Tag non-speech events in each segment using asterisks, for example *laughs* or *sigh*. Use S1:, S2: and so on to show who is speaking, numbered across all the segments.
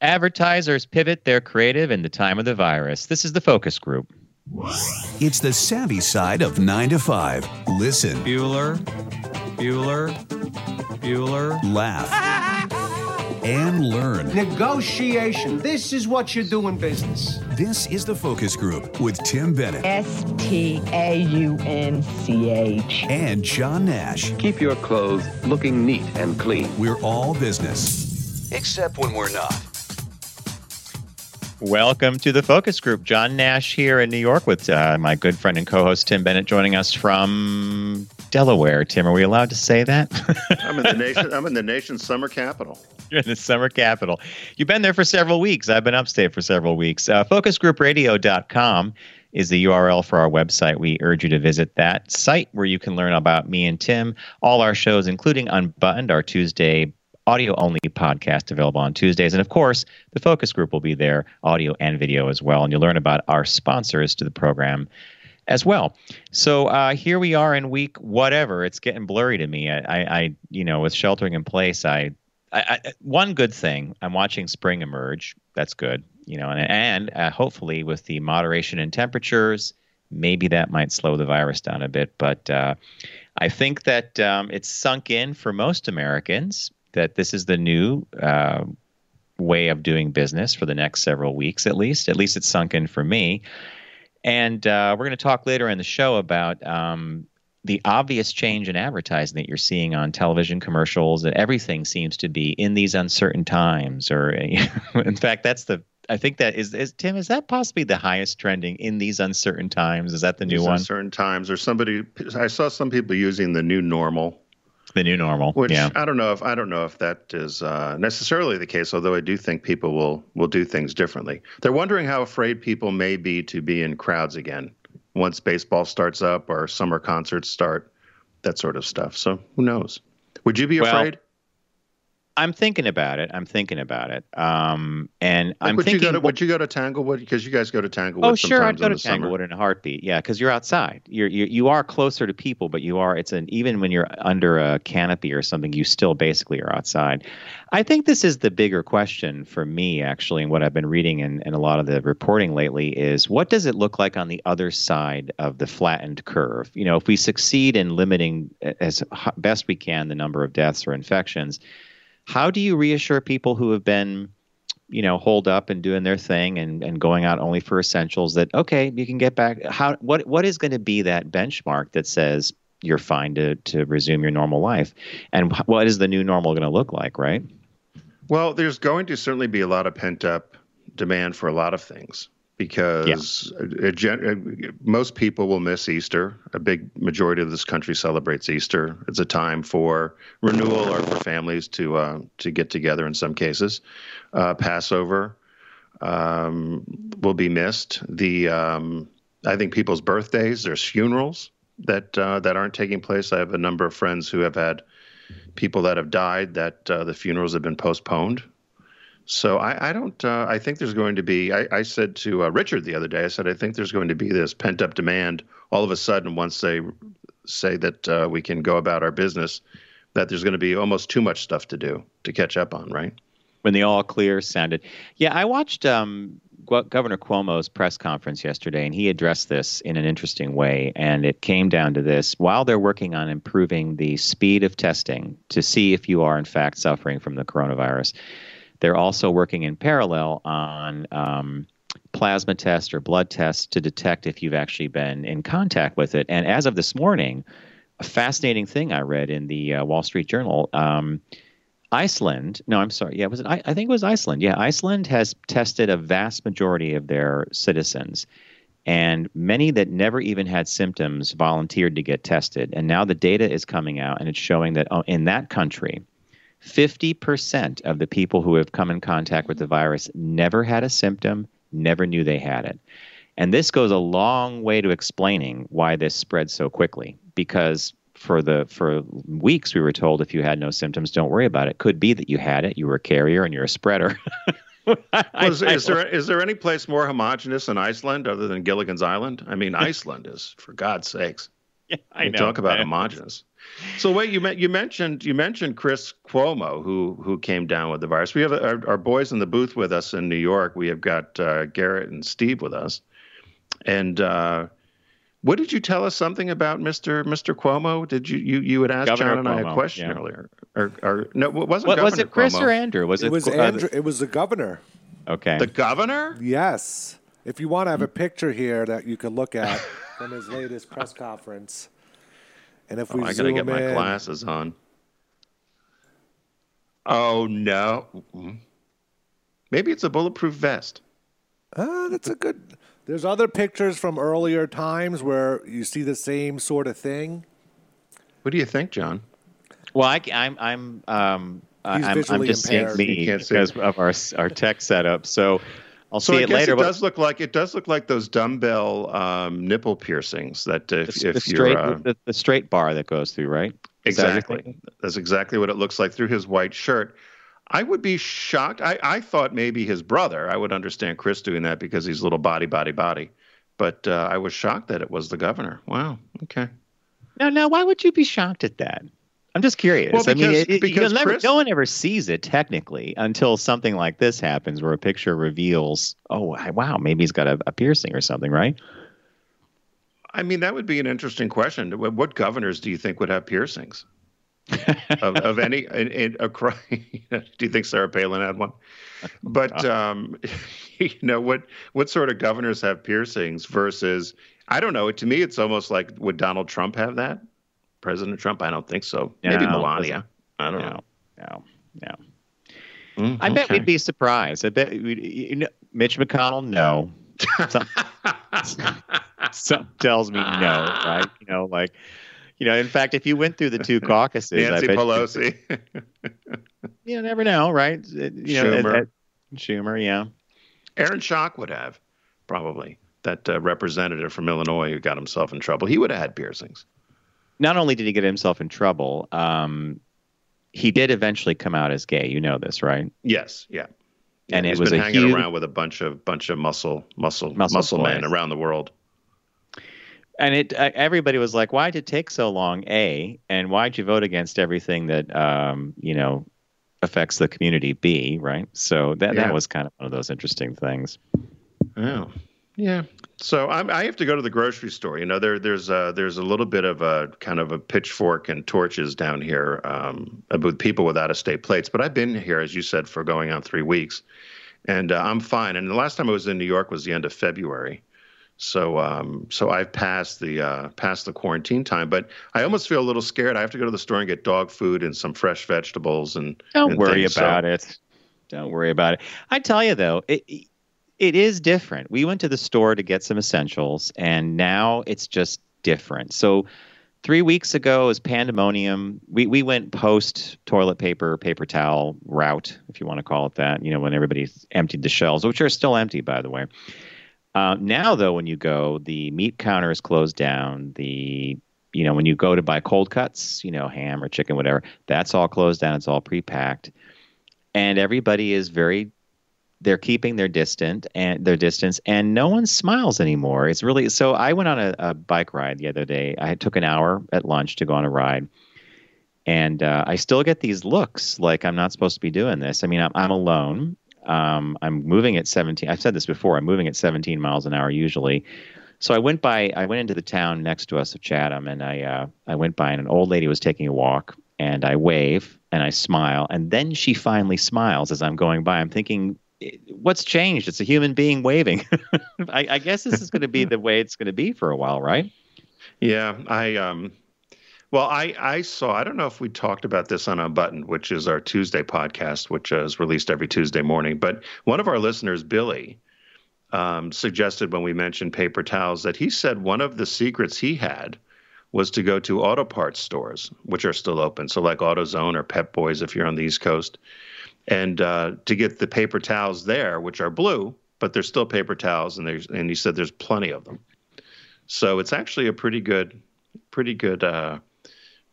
S1: Advertisers pivot their creative in the time of the virus. This is the focus group.
S2: It's the savvy side of 9 to 5. Listen,
S3: Bueller, Bueller, Bueller.
S2: laugh, *laughs* and learn.
S4: Negotiation. This is what you do in business.
S2: This is the focus group with Tim Bennett
S5: S T A U N C H.
S2: and John Nash.
S6: Keep your clothes looking neat and clean.
S2: We're all business, except when we're not.
S1: Welcome to the focus group. John Nash here in New York with uh, my good friend and co-host Tim Bennett joining us from Delaware. Tim, are we allowed to say that? *laughs*
S7: I'm in the nation. I'm in the nation's summer capital.
S1: You're in the summer capital. You've been there for several weeks. I've been upstate for several weeks. Uh, focusgroupradio.com is the URL for our website. We urge you to visit that site where you can learn about me and Tim, all our shows, including Unbuttoned, our Tuesday audio only podcast available on Tuesdays. And of course, the focus group will be there, audio and video as well. And you'll learn about our sponsors to the program as well. So uh, here we are in week whatever. It's getting blurry to me. I, I, you know, with sheltering in place, I, I, I, one good thing I'm watching spring emerge. That's good, you know, and and uh, hopefully with the moderation in temperatures, maybe that might slow the virus down a bit. But uh, I think that um, it's sunk in for most Americans that this is the new. Uh, way of doing business for the next several weeks at least at least it's sunk in for me and uh, we're going to talk later in the show about um, the obvious change in advertising that you're seeing on television commercials, That everything seems to be in these uncertain times. Or, *laughs* in fact, that's the I think that is, is Tim. Is that possibly the highest trending in these uncertain times? Is that the new
S7: These
S1: one?
S7: Uncertain times, or somebody. I saw some people using the new normal,
S1: the new normal.
S7: which
S1: yeah.
S7: I don't know if I don't know if that is uh, necessarily the case. Although I do think people will will do things differently. They're wondering how afraid people may be to be in crowds again once baseball starts up or summer concerts start, that sort of stuff. So who knows? Would you be
S1: Well,
S7: afraid?
S1: I'm thinking about it. I'm thinking about it. Um, and
S7: Like,
S1: I'm
S7: would
S1: thinking.
S7: you go to Would you go to Tanglewood? Because you guys go to Tanglewood.
S1: Oh, sure, I'd go to
S7: the summer.
S1: Tanglewood in a heartbeat. Yeah, because you're outside. You're, you you are closer to people, but you are. It's an even when you're under a canopy or something, you still basically are outside. I think this is the bigger question for me, actually, and what I've been reading and, and a lot of the reporting lately is what does it look like on the other side of the flattened curve? You know, if we succeed in limiting as best we can the number of deaths or infections, how do you reassure people who have been you know holed up and doing their thing and, and going out only for essentials that okay you can get back how what what is going to be that benchmark that says you're fine to to resume your normal life? And what is the new normal going to look like right?
S7: Well, there's going to certainly be a lot of pent up demand for a lot of things because a gen- uh, most people will miss Easter. A big majority of this country celebrates Easter. It's a time for renewal or for families to uh, to get together. In some cases, uh, Passover um, will be missed. The um, I think people's birthdays. There's funerals that uh, that aren't taking place. I have a number of friends who have had people that have died that uh, the funerals have been postponed. So I, I don't. Uh, I think there's going to be. I, I said to uh, Richard the other day. I said I think there's going to be this pent up demand all of a sudden once they say that uh, we can go about our business. That there's going to be almost too much stuff to do to catch up on. Right.
S1: when the all clear sounded yeah i watched um governor cuomo's press conference yesterday and he addressed this in an interesting way and it came down to this while they're working on improving the speed of testing to see if you are in fact suffering from the coronavirus they're also working in parallel on um, plasma tests or blood tests to detect if you've actually been in contact with it. And as of this morning, a fascinating thing I read in the uh, Wall Street Journal. Um, Iceland, no, I'm sorry. Yeah, was it? I, I think it was Iceland. Yeah, Iceland has tested a vast majority of their citizens, and many that never even had symptoms volunteered to get tested. And now the data is coming out, and it's showing that oh, in that country, 50% of the people who have come in contact with the virus never had a symptom, never knew they had it. And this goes a long way to explaining why this spread so quickly because for the for weeks we were told if you had no symptoms don't worry about it could be that you had it you were a carrier and you're a spreader I-
S7: Was,
S1: I-
S7: is there *laughs* is there any place more homogenous than Iceland other than Gilligan's Island? I mean, *laughs* Iceland is for God's sakes.
S1: Yeah, I
S7: You
S1: know.
S7: talk about
S1: I-
S7: homogenous. So wait, you met, you mentioned you mentioned Chris Cuomo who who came down with the virus. We have our, our boys in the booth with us in New York. We have got uh, Garrett and Steve with us. And uh, what did you tell us something about Mr. Mr. Cuomo? Did you you you had asked
S1: Governor
S7: John and I a question
S1: yeah.
S7: earlier? Or, or no, it wasn't
S1: What,
S7: Governor
S1: was it Chris
S7: Cuomo.
S1: or Andrew? Was it,
S8: It was
S1: uh,
S8: Andrew. It was the governor.
S1: Okay.
S7: the governor?
S8: Yes. If you want to have a picture here that you can look at from his *laughs* latest press conference, and if we
S7: Oh, I gotta
S8: zoom
S7: get my glasses on. Oh no. Maybe it's a bulletproof vest.
S8: Uh, that's a good. There's other pictures from earlier times where you see the same sort of thing.
S7: What do you think, John?
S1: Well, I, am I'm um
S8: He's
S1: I'm, I'm
S8: visually
S1: just seeing me
S7: You can't see
S1: because of our our tech setup. So I'll
S7: So
S1: see
S7: I
S1: it
S7: guess
S1: later.
S7: it
S1: but
S7: does look like it does look like those dumbbell um, nipple piercings that if,
S1: the,
S7: if
S1: the
S7: you're
S1: straight
S7: uh,
S1: the, the straight bar that goes through, right? Is that what you're
S7: exactly
S1: thinking?
S7: that's exactly what it looks like through his white shirt. I would be shocked. I, I thought maybe his brother. I would understand Chris doing that because he's a little body, body, body. But uh, I was shocked that it was the governor. Wow. Okay.
S1: No, no. Why would you be shocked at that? I'm just curious.
S7: Well,
S1: I mean,
S7: because-
S1: it, it-
S7: because
S1: never,
S7: Chris-
S1: no one ever sees it technically until something like this happens, where a picture reveals, oh wow, maybe he's got a, a piercing or something, right?
S7: I mean, that would be an interesting question. What governors do you think would have piercings? *laughs* of, of any in, in, across, *laughs* do you think Sarah Palin had one? But um, *laughs* you know what what sort of governors have piercings versus I don't know. To me, it's almost like would Donald Trump have that? President Trump? I don't think so. Maybe Melania. I don't know.
S1: No, no, no.
S7: Mm,
S1: I bet we'd be surprised. I bet we'd, you know, Mitch McConnell, no. *laughs* Some, some tells me no, right? You know, like, you know, in fact, if you went through the two caucuses,
S7: Nancy
S1: bet you-
S7: Pelosi. *laughs*
S1: You, never know, right? Uh, You know,
S7: Schumer.
S1: at- at- Schumer, yeah.
S7: Aaron Schock would have probably that uh, representative from Illinois who got himself in trouble. He would have had piercings.
S1: Not only did he get himself in trouble, um, he did eventually come out as gay. You know this, right?
S7: Yes, yeah.
S1: And it was
S7: been hanging
S1: huge-
S7: around with a bunch of bunch of muscle muscle
S1: Muscle
S7: muscle, men around the world.
S1: And it, uh, everybody was like, "Why did it take so long?" A, and why'd you vote against everything that, um, you know, affects the community? B, right? So that
S7: Yeah.
S1: that was kind of one of those interesting things.
S7: Oh, yeah. So I'm, I have to go to the grocery store. You know, there there's a, there's a little bit of a kind of a pitchfork and torches down here um, with people with out of state plates. But I've been here, as you said, for going on three weeks, and uh, I'm fine. And the last time I was in New York was the end of February. So, um, so I've passed the uh, passed the quarantine time, but I almost feel a little scared. I have to go to the store and get dog food and some fresh vegetables and
S1: Don't
S7: and
S1: worry
S7: things. So-
S1: about it. Don't worry about it. I tell you though, it it is different. We went to the store to get some essentials, and now it's just different. So three weeks ago was pandemonium. We we went post toilet paper, paper towel route, if you want to call it that. You know, when everybody emptied the shelves, which are still empty, by the way. Uh, now, though, when you go, the meat counter is closed down. The you know when you go to buy cold cuts, you know ham or chicken, whatever, that's all closed down. It's all pre-packed, and everybody is very. They're keeping their distant and their distance, and no one smiles anymore. It's really so. I went on a, a bike ride the other day. I took an hour at lunch to go on a ride, and uh, I still get these looks like I'm not supposed to be doing this. I mean, I'm, I'm alone. Um, I'm moving at 17. I've said this before. I'm moving at 17 miles an hour usually. So I went by. I went into the town next to us of Chatham, and I uh, I went by, and an old lady was taking a walk, and I wave and I smile, and then she finally smiles as I'm going by. I'm thinking, what's changed? It's a human being waving. *laughs* I, I guess this is going to be the way it's going to be for a while, right?
S7: Yeah, I um well, I I saw I don't know if we talked about this on Unbuttoned, which is our Tuesday podcast, which is released every Tuesday morning, but one of our listeners, Billy, um, suggested when we mentioned paper towels that he said one of the secrets he had was to go to auto parts stores, which are still open. So like AutoZone or Pep Boys if you're on the East Coast, and uh, to get the paper towels there, which are blue, but they're still paper towels, and there's and he said there's plenty of them. So it's actually a pretty good, pretty good uh,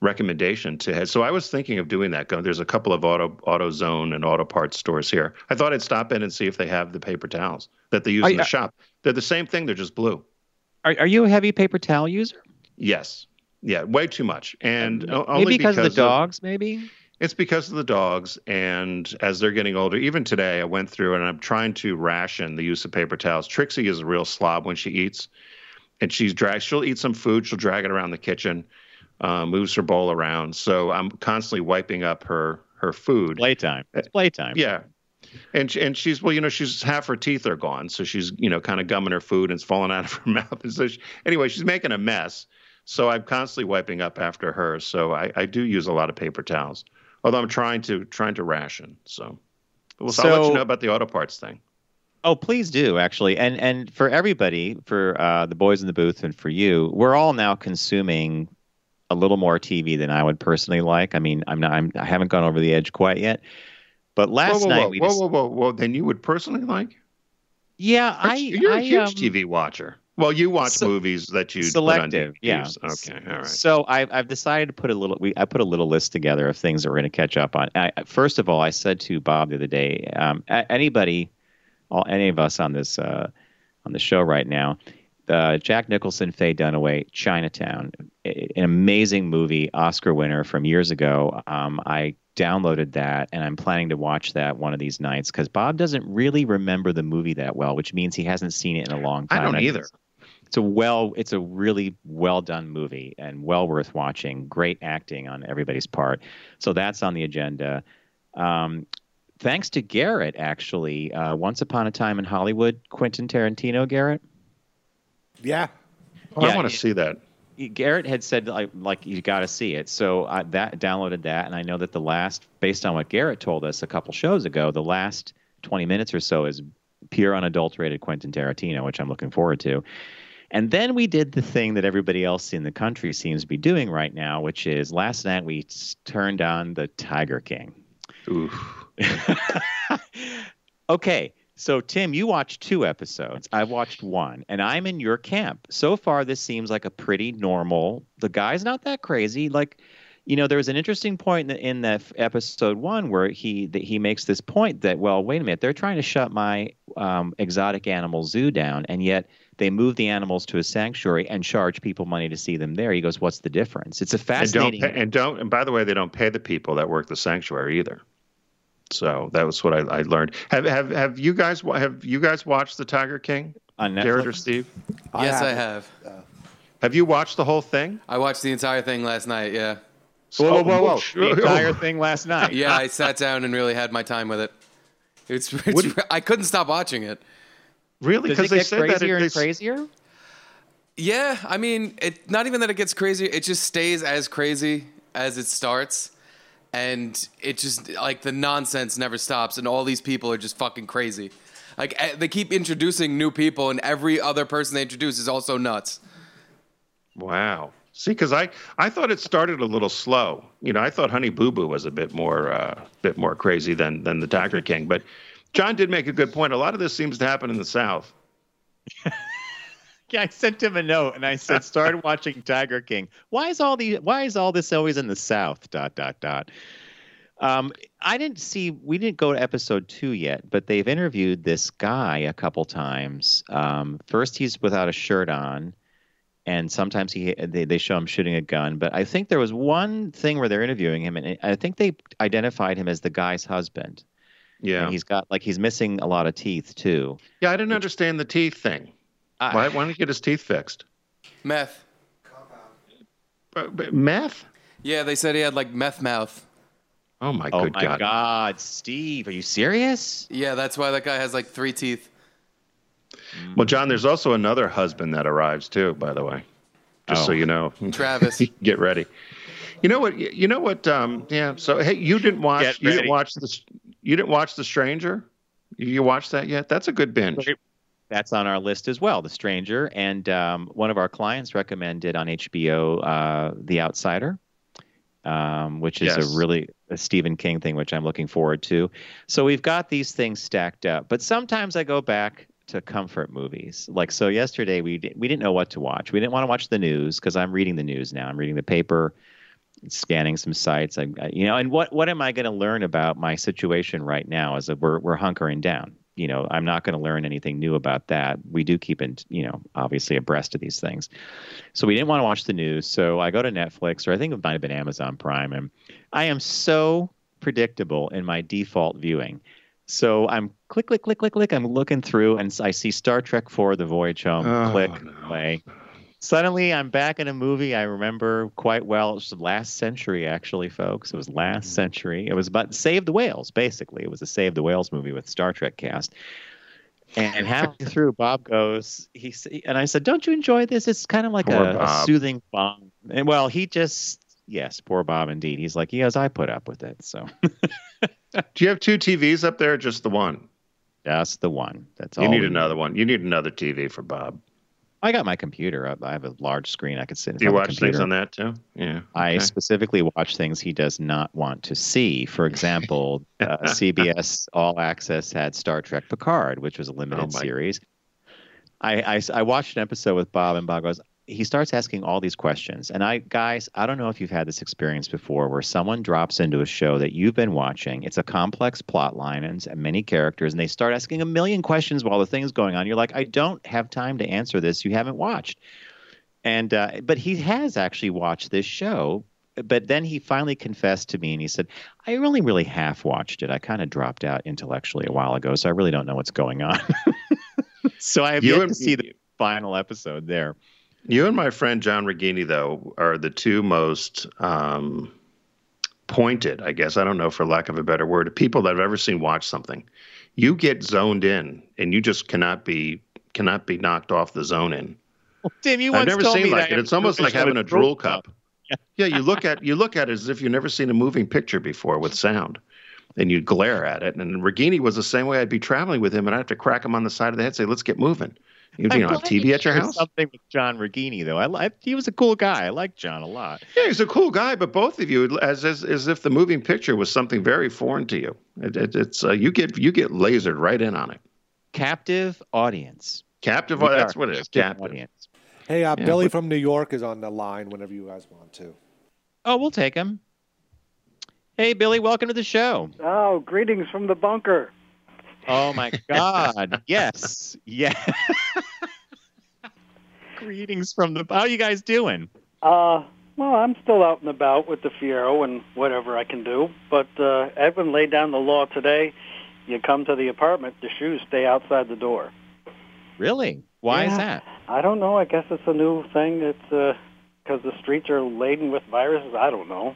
S7: recommendation to head. So I was thinking of doing that. There's a couple of auto AutoZone and auto parts stores here. I thought I'd stop in and see if they have the paper towels that they use
S1: Are
S7: in the shop. They're the same thing. They're just blue.
S1: Are, are you a heavy paper towel user?
S7: Yes. Yeah, way too much, and only
S1: Maybe because, of the
S7: of-
S1: dogs, maybe.
S7: It's because of the dogs, and as they're getting older, even today, I went through and I'm trying to ration the use of paper towels. Trixie is a real slob when she eats, and she's drag. She'll eat some food, she'll drag it around the kitchen, uh, moves her bowl around. So I'm constantly wiping up her her food.
S1: Playtime. It's playtime.
S7: Yeah. And she, and she's well, you know, she's half her teeth are gone, so she's you know kind of gumming her food and it's falling out of her *laughs* mouth. And so she, anyway, she's making a mess. So I'm constantly wiping up after her. So I, I do use a lot of paper towels, although I'm trying to trying to ration. So, well, so I'll let you know about the auto parts thing.
S1: Oh, please do actually, and and for everybody, for uh, the boys in the booth, and for you, we're all now consuming a little more TV than I would personally like. I mean, I'm not, I'm, I haven't gone over the edge quite yet, but last
S7: whoa, whoa,
S1: night
S7: whoa,
S1: we
S7: whoa,
S1: just,
S7: whoa, whoa, whoa! Then you would personally like?
S1: yeah, I,
S7: You're a
S1: I,
S7: huge
S1: um,
S7: TV watcher. Well, you watch
S1: se-
S7: movies that you
S1: selective, yeah.
S7: Okay, all right.
S1: So I've I've decided to put a little. We I put a little list together of things that we're going to catch up on. I, first of all, I said to Bob the other day, um, anybody, all any of us on this uh, on the show right now, uh, Jack Nicholson, Faye Dunaway, Chinatown, an amazing movie, Oscar winner from years ago. Um, I downloaded that and I'm planning to watch that one of these nights because Bob doesn't really remember the movie that well, which means he hasn't seen it in a long time.
S7: I
S1: don't
S7: either.
S1: It's a well it's a really well done movie and well worth watching. Great acting on everybody's part. So that's on the agenda. Um, thanks to garrett actually. Uh, once upon a time in hollywood quentin tarantino garrett?
S8: Yeah.
S7: Oh, I want to see that.
S1: garrett had said like, like you got to see it. So i that downloaded that and i know that the last based on what garrett told us a couple shows ago the last 20 minutes or so is pure unadulterated quentin tarantino which i'm looking forward to and then we did the thing that everybody else in the country seems to be doing right now, which is last night we turned on the Tiger King.
S7: Oof. *laughs*
S1: okay, so Tim, you watched two episodes. I've watched one, and I'm in your camp. So far, this seems like a pretty normal. The guy's not that crazy. Like, you know, there was an interesting point in, the, in that episode one where he that he makes this point that, well, wait a minute, they're trying to shut my um, exotic animal zoo down, and yet they move the animals to a sanctuary and charge people money to see them there. He goes, "What's the difference?" It's a
S7: And don't
S1: fascinating.
S7: pay, and don't and by the way, they don't pay the people that work the sanctuary either. So that was what I, I learned. Have have have you guys have you guys watched the Tiger King,
S1: on
S7: Jared or Steve?
S9: yes, I
S8: haven't.
S9: have.
S7: Have you watched the whole thing?
S9: I watched the entire thing last night. Yeah.
S7: Whoa, whoa, whoa, *laughs*
S1: The entire thing last night.
S9: Yeah, I sat down and really had my time with it. It's, it's
S7: What- *laughs*
S9: I couldn't stop watching it.
S7: Really?
S1: Does it
S7: they
S1: get
S7: said that it-
S1: crazier and crazier?
S9: Yeah, I mean, it not even that it gets crazier. it just stays as crazy as it starts. And it just like the nonsense never stops and all these people are just fucking crazy. Like eh, they keep introducing new people and every other person they introduce is also nuts.
S7: Wow. See, because I, I thought it started a little slow. You know, I thought Honey Boo Boo was a bit more uh, bit more crazy than than the Tiger King. But John did make a good point. A lot of this seems to happen in the South.
S1: Yeah, I sent him a note and I said, *laughs* "Started watching Tiger King. Why is all the Why is all this always in the South?" Dot dot dot. Um, I didn't see. We didn't go to episode two yet, but they've interviewed this guy a couple times. Um, first, he's without a shirt on, and sometimes he they, they show him shooting a gun. But I think there was one thing where they're interviewing him, and I think they identified him as the guy's husband.
S7: Yeah.
S1: And he's got like he's missing a lot of teeth too.
S7: Yeah, I didn't understand the teeth thing.
S1: I-
S7: Why, why don't he get his teeth fixed?
S9: Meth.
S7: But, but meth?
S9: Yeah, they said he had like meth mouth.
S7: Oh my
S1: Oh
S7: good
S1: my
S7: God.
S1: God, Steve, are you serious?
S9: Yeah, that's why that guy has like three teeth.
S7: Well, John, there's also another husband that arrives too. By the way, just so
S1: Oh.
S7: you know. *laughs*
S9: Travis. *laughs*
S7: Get ready. You know what? You know what? Um, yeah. So hey, you didn't watch. You didn't watch this. You didn't watch The Stranger. You, you watched that yet? That's a good binge.
S1: That's on our list as well, The Stranger. And um, one of our clients recommended on HBO uh, The Outsider, um, which is
S7: Yes.
S1: a really a Stephen King thing, which I'm looking forward to. So we've got these things stacked up. But sometimes I go back to comfort movies. Like so, yesterday we di- we didn't know what to watch. We didn't want to watch the news because I'm reading the news now. I'm reading the paper, scanning some sites. I, I- you know, and what what am I going to learn about my situation right now? As a, we're we're hunkering down. you know, I'm not going to learn anything new about that. We do keep in, you know, obviously abreast of these things. So we didn't want to watch the news. So I go to Netflix, or I think it might have been Amazon Prime, and I am so predictable in my default viewing. So I'm click, click, click, click, click. I'm looking through, and I see Star Trek IV: The Voyage Home.
S7: Oh,
S1: click,
S7: no.
S1: play. Suddenly, I'm back in a movie I remember quite well. It was the last century, actually, folks. It was last mm-hmm. century. It was about Save the Whales, basically. It was a Save the Whales movie with Star Trek cast. And *laughs* halfway through, Bob goes, he and I said, "Don't you enjoy this? It's kind of like a, a soothing balm." And well, he just, yes, poor Bob, indeed. He's like, "Yes, I put up with it." So *laughs*
S7: Do you have two TVs up there, or just the one?
S1: that's the one. That's all.
S7: You need another one. You need another TV for Bob.
S1: I got my computer up. I have a large screen. I could sit in
S7: Do you watch things on that too? Yeah.
S1: I
S7: okay.
S1: specifically watch things he does not want to see. For example, *laughs* uh, CBS All Access had Star Trek Picard, which was a limited
S7: Oh,
S1: series. I, I, I watched an episode with Bob, and Bob goes, he starts asking all these questions. And I, guys, I don't know if you've had this experience before where someone drops into a show that you've been watching. It's a complex plot line and many characters, and they start asking a million questions while the thing's going on. You're like, I don't have time to answer this. You haven't watched. And uh, but he has actually watched this show. But then he finally confessed to me, and he said, "I only really half watched it. I kind of dropped out intellectually a while ago, so I really don't know what's going on." *laughs* so I have
S7: You
S1: yet to see the final episode there.
S7: You and my friend John Regini, though, are the two most um, pointed, I guess, I don't know for lack of a better word, people that I've ever seen watch something. You get zoned in, and you just cannot be cannot be knocked off the zone in.
S1: Tim, you
S7: I've never seen like it. It's almost like having a drool cup. Yeah, you look at you look at it as if you've never seen a moving picture before with sound, and you glare at it. And Regini was the same way. I'd be traveling with him, and I'd have to crack him on the side of the head, and say, "Let's get moving." You,
S1: I'm
S7: you know, have TV at your house?
S1: Something with John Regini, though. I li- he was a cool guy. I like John a lot.
S7: Yeah, he's a cool guy, but both of you, as as, as if the moving picture was something very foreign to you. It, it, it's uh, you get you get lasered right in on it.
S1: Captive audience.
S7: Captive.
S1: We
S7: that's what it is.
S1: captive
S7: Captive.
S1: audience.
S8: Hey, uh,
S7: Yeah,
S8: Billy
S7: but-
S8: from New York is on the line whenever you guys want to.
S1: Oh, we'll take him. Hey, Billy, welcome to the show.
S10: Oh, greetings from the bunker.
S1: Oh my God! *laughs* yes, yeah. *laughs* Greetings from the. How you guys doing?
S10: Uh, well, I'm still out and about with the Fiero and whatever I can do. But uh, Edwin laid down the law today. You come to the apartment, the shoes stay outside the door.
S1: Really? Why is that?
S10: I don't know. I guess it's a new thing. It's because the streets are laden with viruses. I don't know.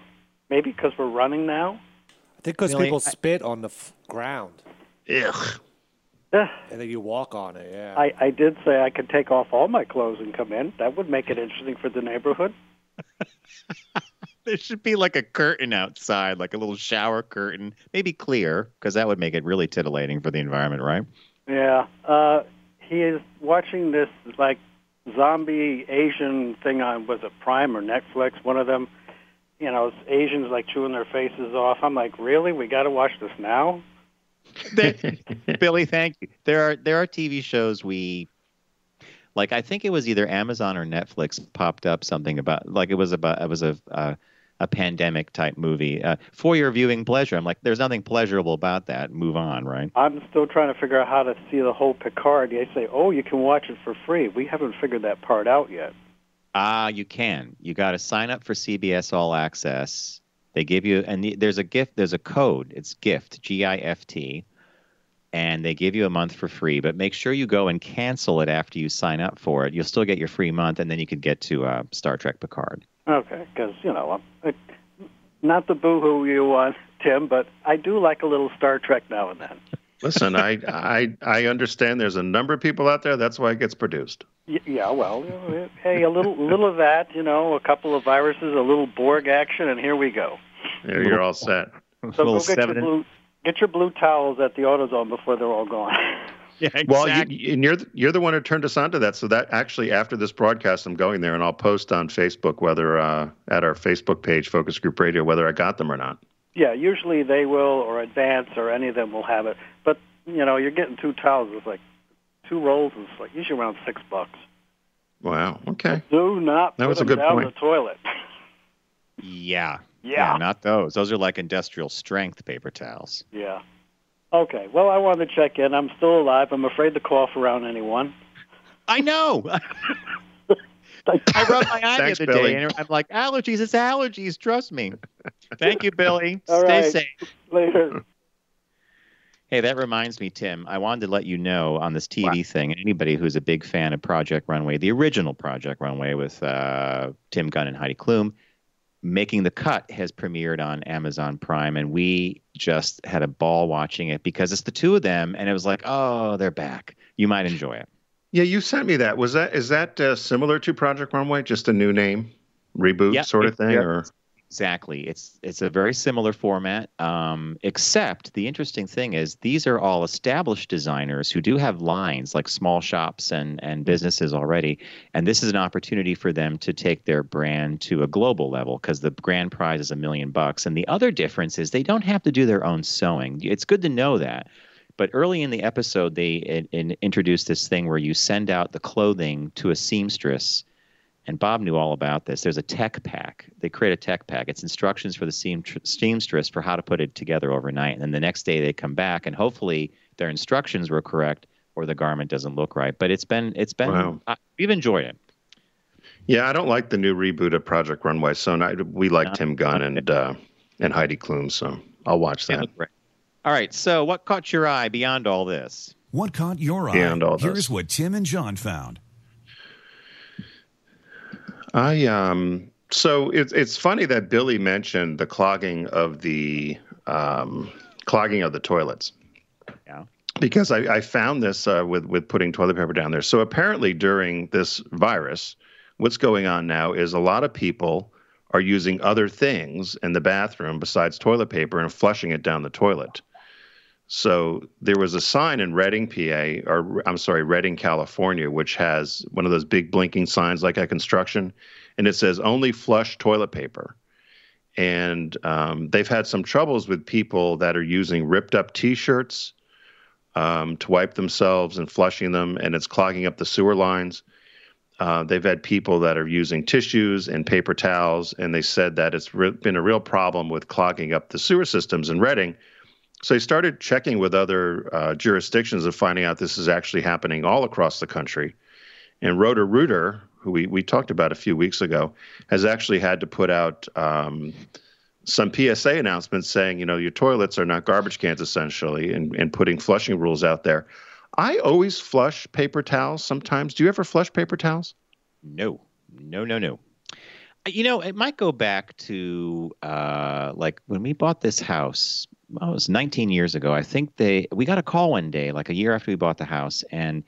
S10: Maybe because we're running now.
S8: I think because
S1: Billy,
S8: people spit on the f- ground
S7: Ugh.
S8: And then you walk on it. Yeah.
S10: I, I did say I could take off all my clothes and come in. That would make it interesting for the neighborhood. *laughs*
S1: There should be like a curtain outside, like a little shower curtain, maybe clear, because that would make it really titillating for the environment, right?
S10: Yeah. Uh, he is watching this like zombie Asian thing on was it Prime or Netflix? One of them. You know, it's Asians like chewing their faces off. I'm like, really? We got to watch this now?
S1: There- *laughs* Billy, thank you. There are there are TV shows we like. I think it was either Amazon or Netflix popped up something about like it was about it was a uh, a pandemic type movie uh, for your viewing pleasure. I'm like, there's nothing pleasurable about that. Move on, right?
S10: I'm still trying to figure out how to see the whole Picard. They say, oh, you can watch it for free. We haven't figured that part out yet.
S1: Ah, you can. You got to sign up for CBS All Access. They give you, and the- there's a gift. There's a code. It's gift, G I F T, and they give you a month for free. But make sure you go and cancel it after you sign up for it. You'll still get your free month, and then you could get to uh, Star Trek Picard.
S10: Okay, because you know, I'm, not the boohoo you want, Tim, but I do like a little Star Trek now and then. *laughs*
S7: Listen, I I I understand. There's a number of people out there. That's why it gets produced.
S10: Yeah, well, hey, a little, little of that, you know, a couple of viruses, a little Borg action, and here we go.
S7: There, you're all set.
S10: So go *laughs* get your blue, get your blue towels at the AutoZone before they're all gone. *laughs*
S1: Yeah,
S7: Well, you, and you're the- you're the one who turned us onto that. So that actually, after this broadcast, I'm going there and I'll post on Facebook whether uh, at our Facebook page, Focus Group Radio, whether I got them or not.
S10: Yeah, usually they will, or Advance, or any of them will have it. But you know, you're getting two towels. It's like two rolls is like usually around six bucks.
S7: Wow. Okay.
S10: Do not
S7: That
S10: put
S7: was a
S10: them
S7: good
S10: down
S7: point.
S10: the toilet.
S1: yeah,
S10: Yeah.
S1: not those. Those are like industrial strength paper towels.
S10: Yeah. Okay. Well, I wanted to check in. I'm still alive. I'm afraid to cough around anyone.
S1: I know. *laughs* I rubbed my eye
S7: Thanks,
S1: the other
S7: Billy.
S1: day, and I'm like, allergies. It's allergies. Trust me. *laughs* Thank you, Billy.
S10: All
S1: Stay
S10: right.
S1: safe.
S10: Later.
S1: Hey, that reminds me, Tim. I wanted to let you know on this TV thing, and anybody who's a big fan of Project Runway, the original Project Runway with uh, Tim Gunn and Heidi Klum, Making the Cut has premiered on Amazon Prime, and we just had a ball watching it because it's the two of them, and it was like, oh, they're back. You might enjoy it.
S7: Yeah, you sent me that. Was that is that uh, similar to Project Runway? Just a new name, reboot sort of thing, or
S1: Exactly. It's it's a very similar format, um, except the interesting thing is these are all established designers who do have lines like small shops and and businesses already, and this is an opportunity for them to take their brand to a global level because the grand prize is a million bucks. And the other difference is they don't have to do their own sewing. It's good to know that. But early in the episode, they in, in, introduced this thing where you send out the clothing to a seamstress and Bob knew all about this. There's a tech pack. They create a tech pack. It's instructions for the seam- seamstress for how to put it together overnight. And then the next day they come back, and hopefully their instructions were correct or the garment doesn't look right. But it's been it's been
S7: Wow.
S1: I, we've enjoyed it.
S7: yeah, I don't like the new reboot of Project Runway. So I, we like Tim Gunn and uh, and Heidi Klum, so I'll watch that.
S1: All right. So what caught your eye beyond all this?
S2: What caught your eye?
S7: Beyond all
S2: Here's
S7: this.
S2: what Tim and John found.
S7: I um so it's it's funny that Billy mentioned the clogging of the um, clogging of the toilets.
S1: Yeah.
S7: Because I, I found this uh, with with putting toilet paper down there. So apparently during this virus, what's going on now is a lot of people are using other things in the bathroom besides toilet paper and flushing it down the toilet. So there was a sign in Reading, PA, or I'm sorry, Redding, California, which has one of those big blinking signs like at construction, and it says only flush toilet paper. And um, they've had some troubles with people that are using ripped up T-shirts um, to wipe themselves and flushing them, and it's clogging up the sewer lines. Uh, they've had people that are using tissues and paper towels, and they said that it's re- been a real problem with clogging up the sewer systems in Redding. So he started checking with other uh, jurisdictions and finding out this is actually happening all across the country. And Roto-Rooter, who we, we talked about a few weeks ago, has actually had to put out um, some PSA announcements saying, you know, your toilets are not garbage cans essentially, and, and putting flushing rules out there. I always flush paper towels sometimes. Do you ever flush paper towels?
S1: No, no, no, no. You know, it might go back to uh, like when we bought this house. Well, it was 19 years ago. I think they we got a call one day, like a year after we bought the house, and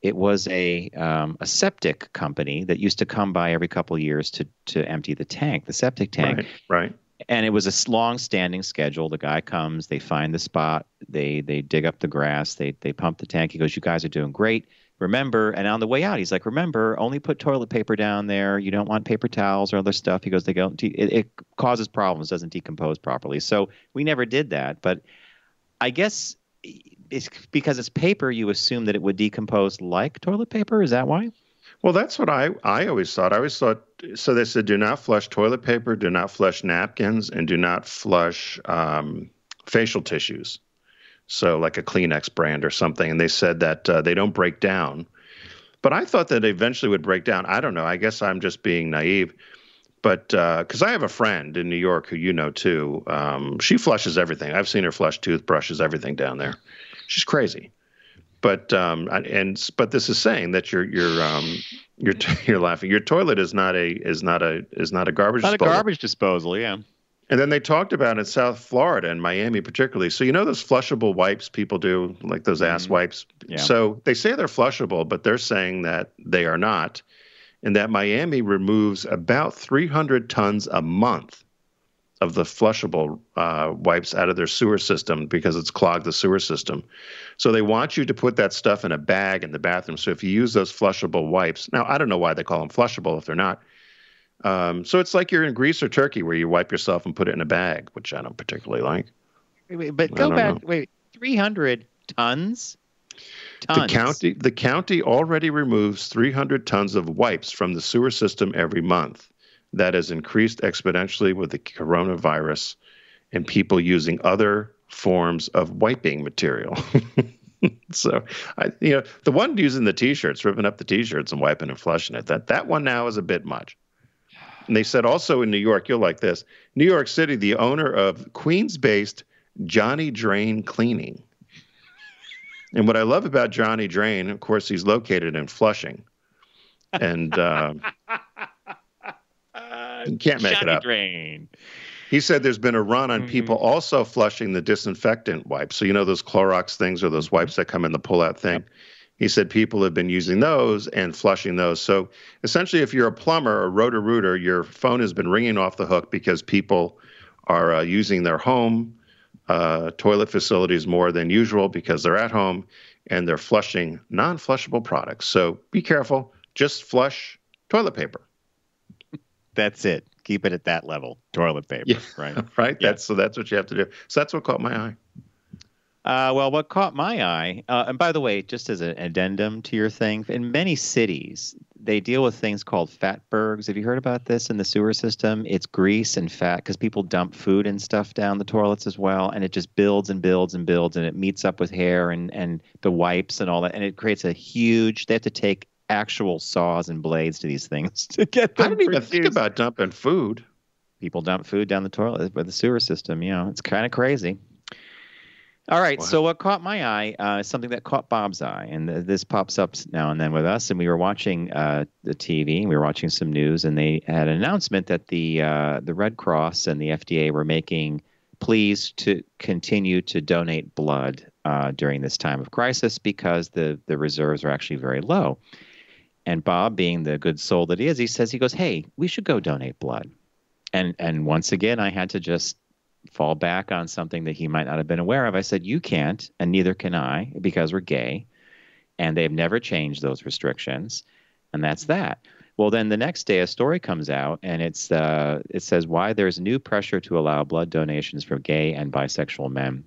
S1: it was a um, a septic company that used to come by every couple of years to to empty the tank, the septic tank.
S7: Right, right.
S1: And it was a long standing schedule. The guy comes, they find the spot, they they dig up the grass, they they pump the tank. He goes, "You guys are doing great." Remember and on the way out he's like remember only put toilet paper down there you don't want paper towels or other stuff he goes they de- it, it causes problems doesn't decompose properly so we never did that but i guess it's because it's paper you assume that it would decompose like toilet paper is that why
S7: Well, that's what I, I always thought. I always thought so. They said do not flush toilet paper, do not flush napkins, and do not flush um, facial tissues. So, like a Kleenex brand or something. And they said that uh, they don't break down. But I thought that eventually would break down. I don't know. I guess I'm just being naive. But because I have a friend in New York who you know too, um, she flushes everything. I've seen her flush toothbrushes, everything down there. She's crazy but um and but this is saying that your your um your *laughs* you're laughing your toilet is not a is not a is not a garbage
S1: not a garbage disposal yeah
S7: and then they talked about in South Florida and Miami particularly. So you know those flushable wipes people do, like those ass wipes.
S1: Yeah.
S7: So they say they're flushable, but they're saying that they are not, and that Miami removes about 300 tons a month of the flushable uh, wipes out of their sewer system because it's clogged the sewer system. So they want you to put that stuff in a bag in the bathroom. So if you use those flushable wipes, now I don't know why they call them flushable if they're not. Um, so it's like you're in Greece or Turkey where you wipe yourself and put it in a bag, which I don't particularly like.
S1: wait, wait, but go back
S7: know.
S1: wait 300 tons tons
S7: The county the county already removes 300 tons of wipes from the sewer system every month. That has increased exponentially with the coronavirus and people using other forms of wiping material. *laughs* so, I, you know, the one using the t-shirts, ripping up the t-shirts and wiping and flushing it, that that one now is a bit much. And they said also in New York, you'll like this. New York City, the owner of Queens-based Johnny Drain Cleaning. And what I love about Johnny Drain, of course, he's located in Flushing, and uh, *laughs* you can't make
S1: Johnny
S7: it up.
S1: Drain.
S7: He said there's been a run on people also flushing the disinfectant wipes. So you know those Clorox things or those wipes that come in the pull-out thing. He said people have been using those and flushing those. So essentially, if you're a plumber or Roto-Rooter, your phone has been ringing off the hook because people are uh, using their home uh, toilet facilities more than usual because they're at home and they're flushing non-flushable products. So be careful. Just flush toilet paper.
S1: That's it. Keep it at that level. Toilet paper.
S7: Yeah.
S1: Right. *laughs*
S7: Right. That's so. That's what you have to do. So that's what caught my eye.
S1: Uh, well, what caught my eye, uh, and by the way, just as an addendum to your thing, in many cities, they deal with things called fatbergs. Have you heard about this in the sewer system? It's grease and fat because people dump food and stuff down the toilets as well, and it just builds and builds and builds, and it meets up with hair and, and the wipes and all that, and it creates a huge. They have to take actual saws and blades to these things *laughs* to get them.
S7: I didn't even think about dumping food.
S1: people dump food down the toilet with the sewer system. You know, it's kind of crazy. All right. So what caught my eye uh, is something that caught Bob's eye, and th- this pops up now and then with us. And we were watching uh, the TV, and we were watching some news, and they had an announcement that the uh, the Red Cross and the FDA were making pleas to continue to donate blood uh, during this time of crisis because the the reserves are actually very low. And Bob, being the good soul that he is, he says he goes, "Hey, we should go donate blood." And and once again, I had to just fall back on something that he might not have been aware of. I said, You can't, and neither can I, because we're gay. And they've never changed those restrictions. And that's that. Well, then the next day, a story comes out, and it's uh, it says why there's new pressure to allow blood donations for gay and bisexual men.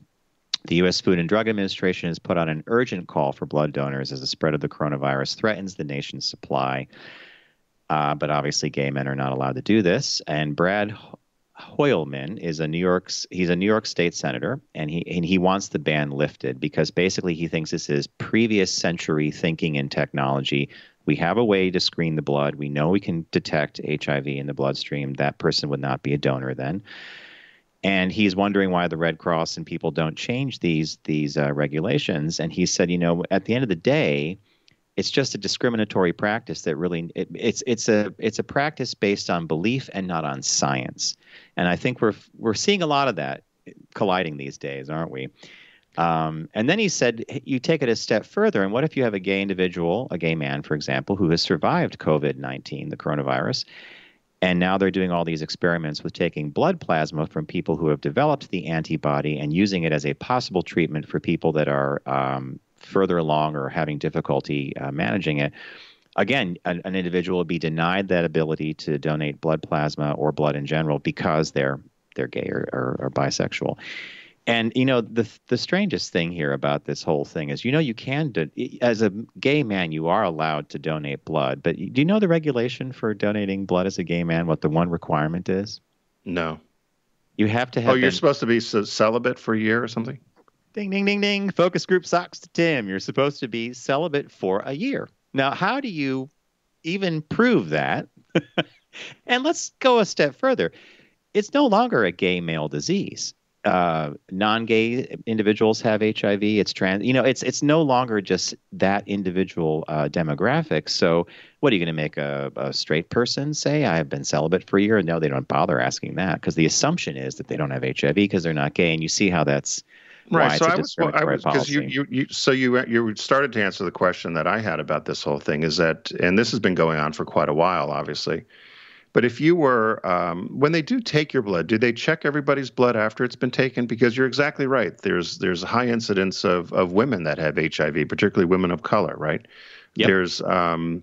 S1: The U.S. Food and Drug Administration has put out an urgent call for blood donors as the spread of the coronavirus threatens the nation's supply. Uh, but obviously, gay men are not allowed to do this. And Brad Hoylman is a New York's he's a New York state senator and he and he wants the ban lifted because basically he thinks this is previous century thinking and technology. We have a way to screen the blood. We know we can detect HIV in the bloodstream. That person would not be a donor then. And he's wondering why the Red Cross and people don't change these these uh, regulations. And he said, you know, at the end of the day, it's just a discriminatory practice that really it, it's it's a it's a practice based on belief and not on science. And i think we're we're seeing a lot of that colliding these days aren't we? Um, and then he said you take it a step further and what if you have a gay individual a gay man for example who has survived covid-19 the coronavirus and now they're doing all these experiments with taking blood plasma from people who have developed the antibody and using it as a possible treatment for people that are um, further along or having difficulty uh, managing it. Again, an, an individual would be denied that ability to donate blood plasma or blood in general because they're they're gay or, or, or bisexual. And you know the the strangest thing here about this whole thing is you know you can do, as a gay man you are allowed to donate blood, but do you know the regulation for donating blood as a gay man? What the one requirement is?
S7: No.
S1: You have to have.
S7: Oh, you're
S1: been-
S7: supposed to be celibate for a year or something.
S1: Ding, ding, ding, ding. Focus group socks to Tim. You're supposed to be celibate for a year. Now, how do you even prove that? *laughs* and let's go a step further. It's no longer a gay male disease. Uh, non-gay individuals have HIV. It's trans. You know, it's it's no longer just that individual uh, demographic. So, what are you going to make a, a straight person say? I have been celibate for a year. No, they don't bother asking that because the assumption is that they don't have HIV because they're not gay. And you see how that's
S7: Right. So I was, I was because you, you, you, so you, you started to answer the question that I had about this whole thing is that, and this has been going on for quite a while, obviously. But if you were, um, when they do take your blood, do they check everybody's blood after it's been taken? Because you're exactly right. There's there's a high incidence of of women that have HIV, particularly women of color, right?
S1: Yep.
S7: There's um,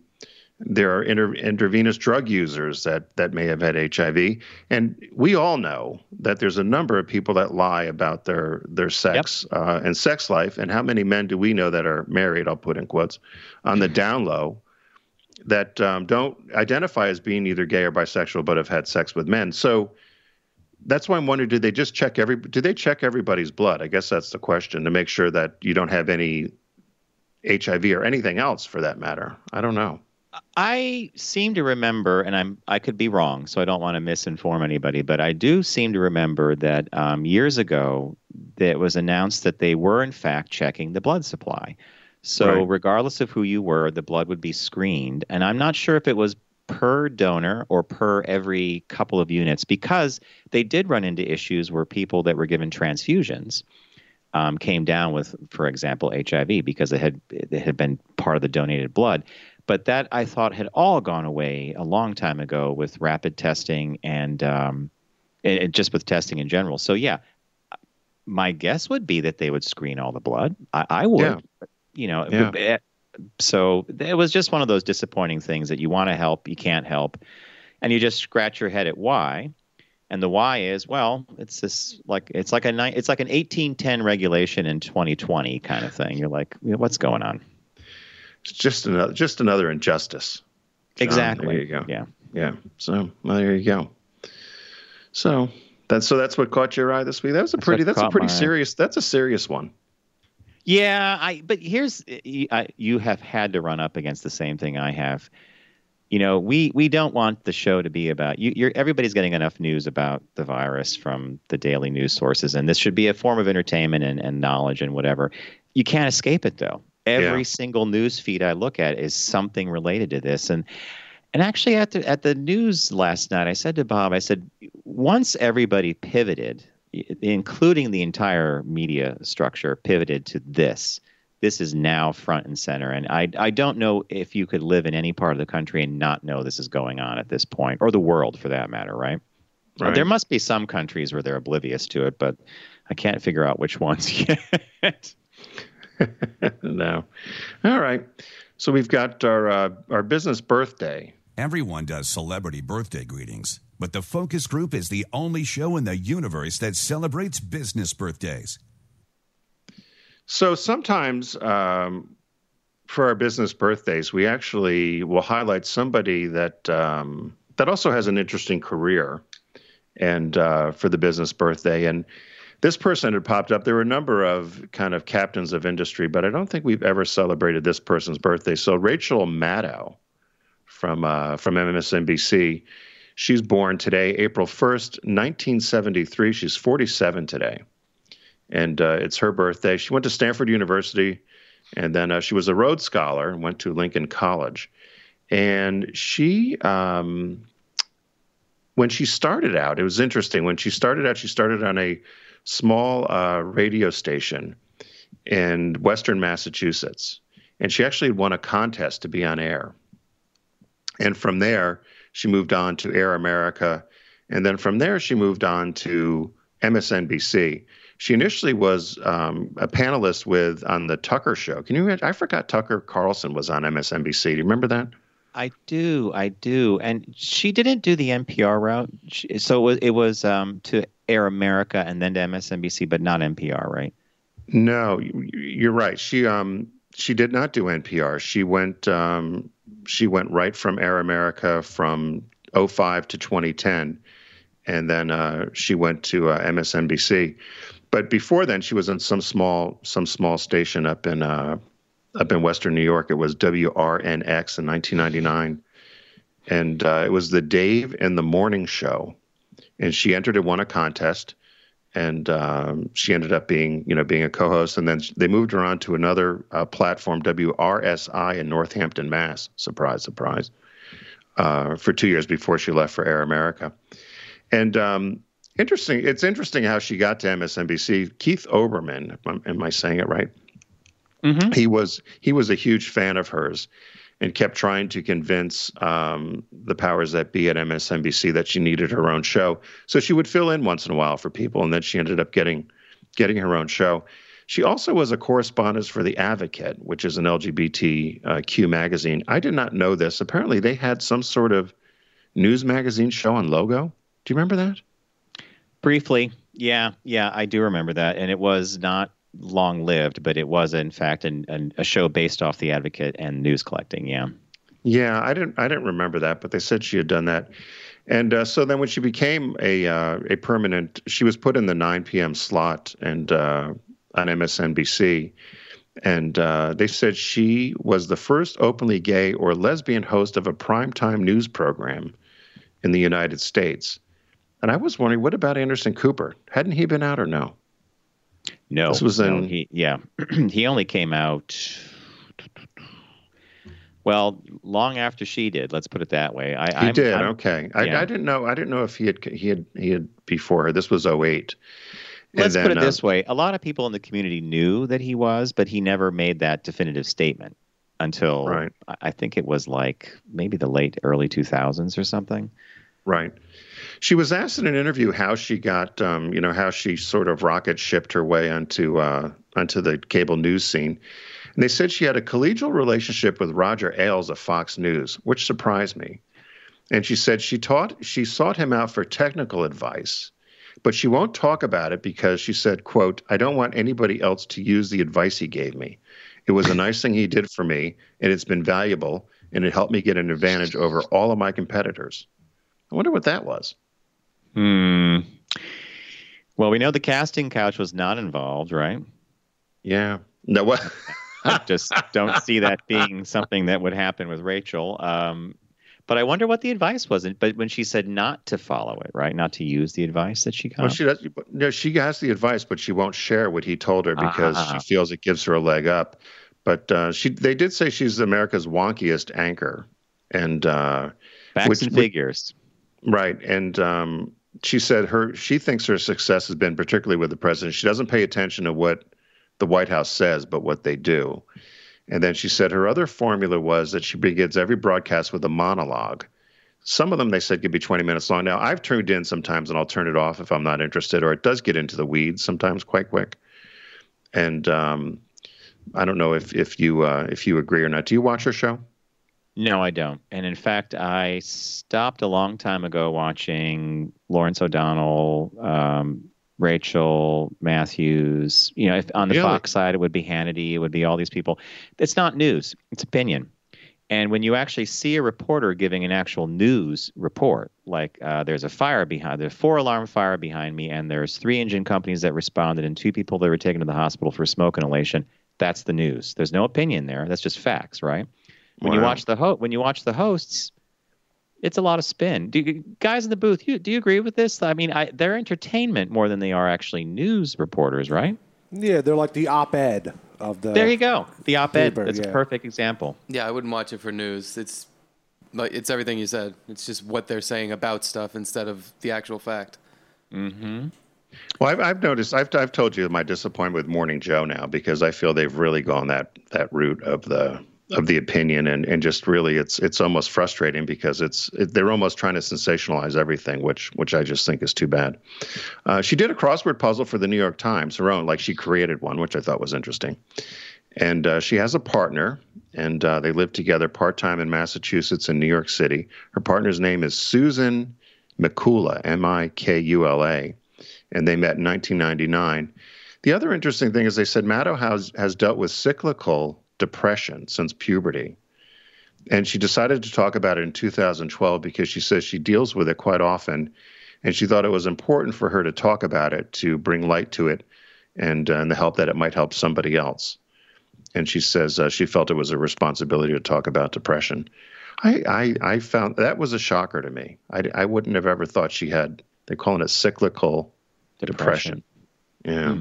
S7: there are inter- intravenous drug users that that may have had HIV, and we all know that there's a number of people that lie about their their sex uh, and sex life. And how many men do we know that are married? I'll put in quotes on the down low that um, don't identify as being either gay or bisexual, but have had sex with men. So that's why I'm wondering: do they just check every? Did they check everybody's blood? I guess that's the question to make sure that you don't have any HIV or anything else, for that matter. I don't know.
S1: I seem to remember, and I'm I could be wrong, so I don't want to misinform anybody, but I do seem to remember that um, years ago it was announced that they were in fact checking the blood supply. So
S7: Right.
S1: regardless of who you were, the blood would be screened, and I'm not sure if it was per donor or per every couple of units because they did run into issues where people that were given transfusions um, came down with, for example, HIV because it had it had been part of the donated blood. But that I thought had all gone away a long time ago with rapid testing and, um, and just with testing in general. So yeah, my guess would be that they would screen all the blood. I, I would,
S7: Yeah.
S1: you know.
S7: Yeah.
S1: eh, So it was just one of those disappointing things that you want to help, you can't help, and you just scratch your head at why. And the why is well, it's this like it's like a ni- it's like an eighteen ten regulation in twenty twenty kind of thing. You're like, what's going on?
S7: It's just another just another injustice. John.
S1: Exactly.
S7: There you go.
S1: Yeah.
S7: Yeah. So well, there you go. So that's so that's what caught your eye this week. That was a
S1: That's
S7: pretty
S1: what
S7: that's a pretty
S1: my eye.
S7: serious that's a serious one.
S1: Yeah, I. But here's you, I, you have had to run up against the same thing I have. You know, we we don't want the show to be about you. You're everybody's getting enough news about the virus from the daily news sources, and this should be a form of entertainment and, and knowledge and whatever. You can't escape it though. Every
S7: Yeah.
S1: single news feed I look at is something related to this, and and actually at the at the news last night, I said to Bob, I said, once everybody pivoted, including the entire media structure, pivoted to this. This is now front and center, and I I don't know if you could live in any part of the country and not know this is going on at this point, or the world for that matter, right?
S7: Right.
S1: There must be some countries where they're oblivious to it, but I can't figure out which ones *laughs* yet. *laughs*
S7: no. All right. So we've got our uh, our business birthday.
S2: Everyone does celebrity birthday greetings, but the Focus Group is the only show in the universe that celebrates business birthdays.
S7: So sometimes um, for our business birthdays, we actually will highlight somebody that um, that also has an interesting career, and uh, for the business birthday. And this person had popped up. There were a number of kind of captains of industry, but I don't think we've ever celebrated this person's birthday. So Rachel Maddow from uh, from MSNBC. She's born today, April 1st, 1973. She's 47 today and uh, it's her birthday. She went to Stanford University, and then uh, she was a Rhodes Scholar and went to Lincoln College. And she, um, when she started out, it was interesting. When she started out, she started on a small uh, radio station in Western Massachusetts, and she actually won a contest to be on air. And from there, she moved on to Air America, and then from there, she moved on to MSNBC she initially was um, a panelist with on the Tucker show. Can you? imagine- I forgot Tucker Carlson was on MSNBC. Do you remember that?
S1: I do, I do, and she didn't do the NPR route, she, so it was, it was um, to Air America and then to MSNBC, but not NPR, right?
S7: No, you- you're right. She um she did not do NPR. She went um she went right from Air America from 05 to 2010, and then uh, she went to uh, MSNBC. But before then, she was in some small some small station up in uh, up in Western New York. It was WRNX in 1999, and uh, it was the Dave and the Morning Show, and she entered and won a contest and um, she ended up being you know being a co-host and then they moved her on to another uh, platform wrsi in northampton mass. Surprise surprise. Uh, for two years before she left for air america. And um, interesting it's interesting how she got to msnbc keith Olbermann am, i saying it right?
S1: Mm-hmm.
S7: he was he was a huge fan of hers and kept trying to convince um, the powers that be at MSNBC that she needed her own show. So she would fill in once in a while for people, and then she ended up getting getting her own show. She also was a correspondent for The Advocate, which is an LGBTQ magazine. I did not know this. Apparently, they had some sort of news magazine show on Logo. Do you remember that?
S1: Briefly, yeah, yeah, I do remember that, and it was not long lived, but it was in fact an, an, a show based off the Advocate and news collecting. Yeah.
S7: Yeah, I didn't I didn't remember that, but they said she had done that. And uh, so then when she became a uh, a permanent, she was put in the 9 p.m. slot and uh, on MSNBC. And uh, they said she was the first openly gay or lesbian host of a primetime news program in the United States. And I was wondering, what about Anderson Cooper? Hadn't he been out or no?
S1: No,
S7: This was
S1: no,
S7: in-
S1: he, yeah, *clears throat* he only came out. Well, long after she did. Let's put it that way. I,
S7: He
S1: I'm-
S7: did.
S1: I'm-
S7: okay. I,
S1: yeah.
S7: I didn't know. I didn't know if he had he had he had before her. This was 08.
S1: Let's
S7: and
S1: put
S7: then,
S1: it
S7: uh,
S1: this way: a lot of people in the community knew that he was, but he never made that definitive statement until
S7: Right.
S1: I- I think it was like maybe the late early 2000s or something.
S7: Right. She was asked in an interview how she got, um, you know, how she sort of rocket shipped her way onto uh, onto the cable news scene, and they said she had a collegial relationship with Roger Ailes of Fox News, which surprised me. And she said she taught she sought him out for technical advice, but she won't talk about it because she said, "quote I don't want anybody else to use the advice he gave me. It was a nice thing he did for me, and it's been valuable, and it helped me get an advantage over all of my competitors." I wonder what that was.
S1: Hmm. Well, we know the casting couch was not involved, right?
S7: Yeah. No. What? *laughs*
S1: I just don't see that being something that would happen with Rachel. Um, but I wonder what the advice was. But when she said not to follow it, right, not to use the advice that she got.
S7: Well, she does. No, she has the advice, but she won't share what he told her because
S1: Ah.
S7: she feels it gives her a leg up. But uh, she, they did say she's America's wonkiest anchor, and uh,
S1: Facts
S7: which-
S1: and figures.
S7: right. And um, she said her she thinks her success has been particularly with the president. She doesn't pay attention to what the White House says, but what they do. And then she said her other formula was that she begins every broadcast with a monologue. Some of them they said could be 20 minutes long. Now, I've tuned in sometimes and I'll turn it off if I'm not interested, or it does get into the weeds sometimes quite quick. And um, I don't know if, if you uh, if you agree or not. Do you watch her show?
S1: No, I don't. And in fact, I stopped a long time ago watching Lawrence O'Donnell, um, Rachel Matthews. You know, if on the
S7: Really?
S1: Fox side, it would be Hannity, it would be all these people. It's not news; it's opinion. And when you actually see a reporter giving an actual news report, like uh, there's a fire behind, there's a four alarm fire behind me, and there's three engine companies that responded and two people that were taken to the hospital for smoke inhalation. That's the news. There's no opinion there. That's just facts, right? When you watch the ho- when you watch the hosts, it's a lot of spin. Do you, guys in the booth, you, do you agree with this? I mean, I, they're entertainment more than they are actually news reporters, right?
S8: Yeah, they're like the op-ed of the.
S1: there you go. The op-ed.
S8: paper,
S1: That's
S8: yeah.
S1: a perfect example.
S9: Yeah, I wouldn't watch it for news. It's like it's everything you said. It's just what they're saying about stuff instead of the actual fact.
S1: Mm-hmm.
S7: Well, I've, I've noticed. I've I've told you my disappointment with Morning Joe now because I feel they've really gone that that route of the of the opinion and and just really it's it's almost frustrating because it's it, they're almost trying to sensationalize everything, which which I just think is too bad. Uh, she did a crossword puzzle for the New York Times, her own, like she created one, which I thought was interesting. And uh, she has a partner, and uh, they live together part time in Massachusetts and New York City. Her partner's name is Susan Mikula, M I K U L A, and they met in 1999. The other interesting thing is they said Maddow has, has dealt with cyclical depression since puberty. And she decided to talk about it in 2012 because she says she deals with it quite often. And she thought it was important for her to talk about it to bring light to it and, uh, and the help that it might help somebody else. And she says uh, she felt it was a responsibility to talk about depression. I, I, I found that was a shocker to me. I, I wouldn't have ever thought she had, they're calling it cyclical depression. Yeah.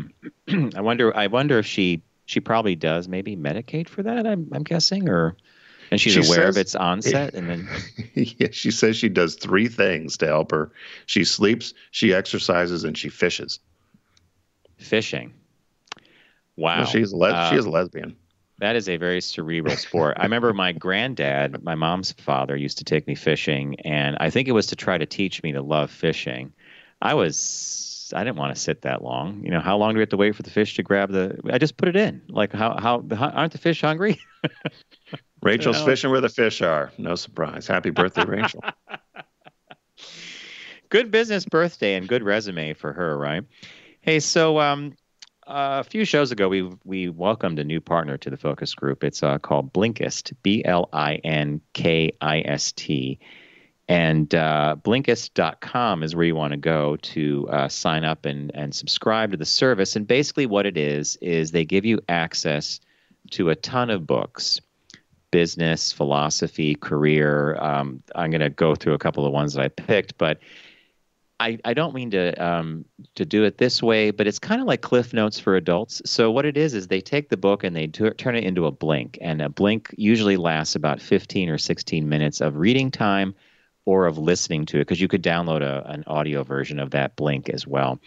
S7: *clears throat*
S1: I wonder. I wonder if she she probably does maybe medicate for that. I'm I'm guessing, or and she's
S7: She
S1: aware of its onset, and then *laughs*
S7: yeah, she says she does three things to help her. She sleeps, she exercises, and she fishes.
S1: fishing. Wow,
S7: Well, she's
S1: Uh,
S7: she is a lesbian.
S1: That is a very cerebral sport. I remember my granddad, my mom's father, used to take me fishing, and I think it was to try to teach me to love fishing. I was, I didn't want to sit that long. You know, how long do we have to wait for the fish to grab the? I just put it in. Like, how, how, aren't the fish hungry? *laughs*
S7: Rachel's
S1: know.
S7: fishing where the fish are. No surprise. Happy birthday, Rachel. *laughs* *laughs*
S1: good business birthday and good resume for her, right? Hey, so um, a few shows ago, we we welcomed a new partner to the focus group. It's uh, called Blinkist, B L I N K I S T, And uh, Blinkist.com is where you want to go to uh, sign up and, and subscribe to the service. And basically, what it is, is they give you access to a ton of books business, philosophy, career. Um, I'm going to go through a couple of ones that I picked, but I, I don't mean to um, to do it this way, but it's kind of like Cliff Notes for adults. So what it is is they take the book and they t- turn it into a blink, and a blink usually lasts about 15 or 16 minutes of reading time or of listening to it because you could download a, an audio version of that blink as well.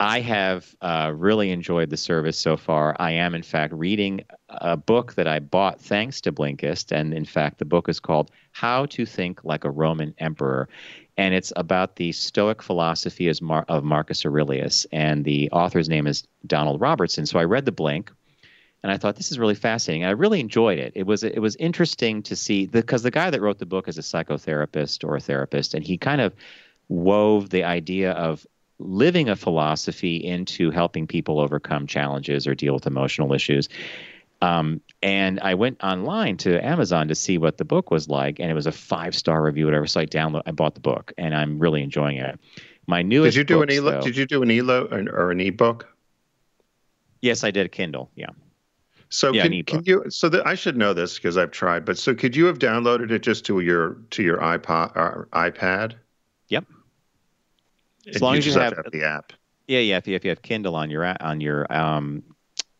S1: I have uh, really enjoyed the service so far. I am, in fact, reading a book that I bought thanks to Blinkist. And in fact, the book is called How to Think Like a Roman Emperor and it's about the Stoic philosophy of Marcus Aurelius, and the author's name is Donald Robertson. So I read the Blink, and I thought this is really fascinating. And I really enjoyed it. It was it was interesting to see because the, the guy that wrote the book is a psychotherapist or a therapist, and he kind of wove the idea of living a philosophy into helping people overcome challenges or deal with emotional issues. Um, and I went online to Amazon to see what the book was like, and it was a five star review, whatever. So I download, I bought the book, and I'm really enjoying it. My newest.
S7: Did you do
S1: books,
S7: an e?
S1: Though,
S7: Did you do an or, or an ebook?
S1: Yes, I did a Kindle. Yeah.
S7: So
S1: Yeah,
S7: can, can you? So that I should know this because I've tried. But so could you have downloaded it just to your to your iPod or iPad?
S1: Yep.
S7: As
S1: long as you have-
S7: have the app.
S1: Yeah, yeah. If you, if you have Kindle on your on your um,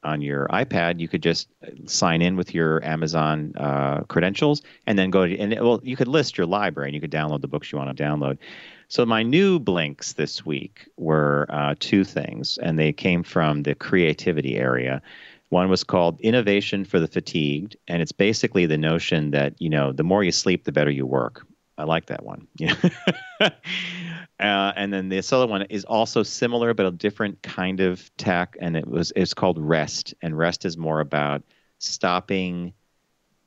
S1: on your iPad, you could just sign in with your Amazon uh, credentials and then go to and it, well, you could list your library and you could download the books you want to download. So my new blinks this week were uh, two things, and they came from the creativity area. One was called Innovation for the Fatigued, and it's basically the notion that you know the more you sleep, the better you work. I like that one. Yeah. *laughs* uh, and then this other one is also similar, but a different kind of tack, and it was it's called Rest, and Rest is more about stopping,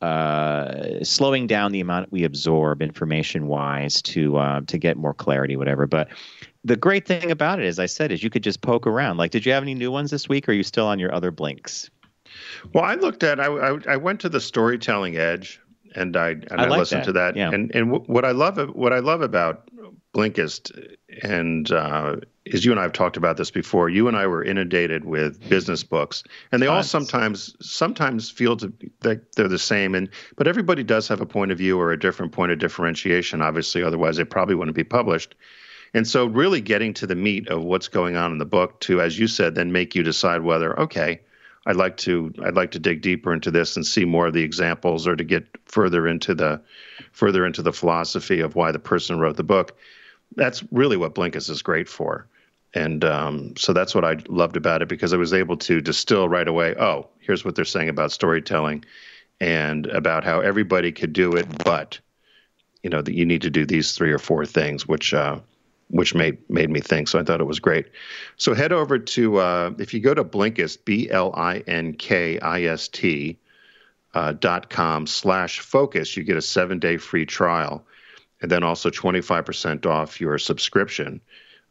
S1: uh, slowing down the amount we absorb information wise to uh, to get more clarity, whatever. But the great thing about it, as I said, is you could just poke around. Like, did you have any new ones this week? Or are you still on your other blinks?
S7: Well, I looked at. I, I I went to the Storytelling Edge, and I and
S1: I
S7: I,
S1: like
S7: listened
S1: that,
S7: to that.
S1: yeah.
S7: And and w- what I love what I love about Blinkist, and uh, is you and I have talked about this before. You and I were inundated with business books, and they all sometimes sometimes feel to that they're the same. And but everybody does have a point of view or a different point of differentiation. Obviously, otherwise they probably wouldn't be published. And so, really getting to the meat of what's going on in the book to, as you said, then make you decide whether, okay, I'd like to, I'd like to dig deeper into this and see more of the examples, or to get further into the, further into the philosophy of why the person wrote the book. That's really what Blinkist is great for, and um, so that's what I loved about it because I was able to distill right away. Oh, here's what they're saying about storytelling, and about how everybody could do it, but you know that you need to do these three or four things, which uh, which made made me think. So I thought it was great. So head over to uh, if you go to Blinkist, B L I N K I S T uh, dot com slash focus, you get a seven day free trial, and then also twenty five percent off your subscription.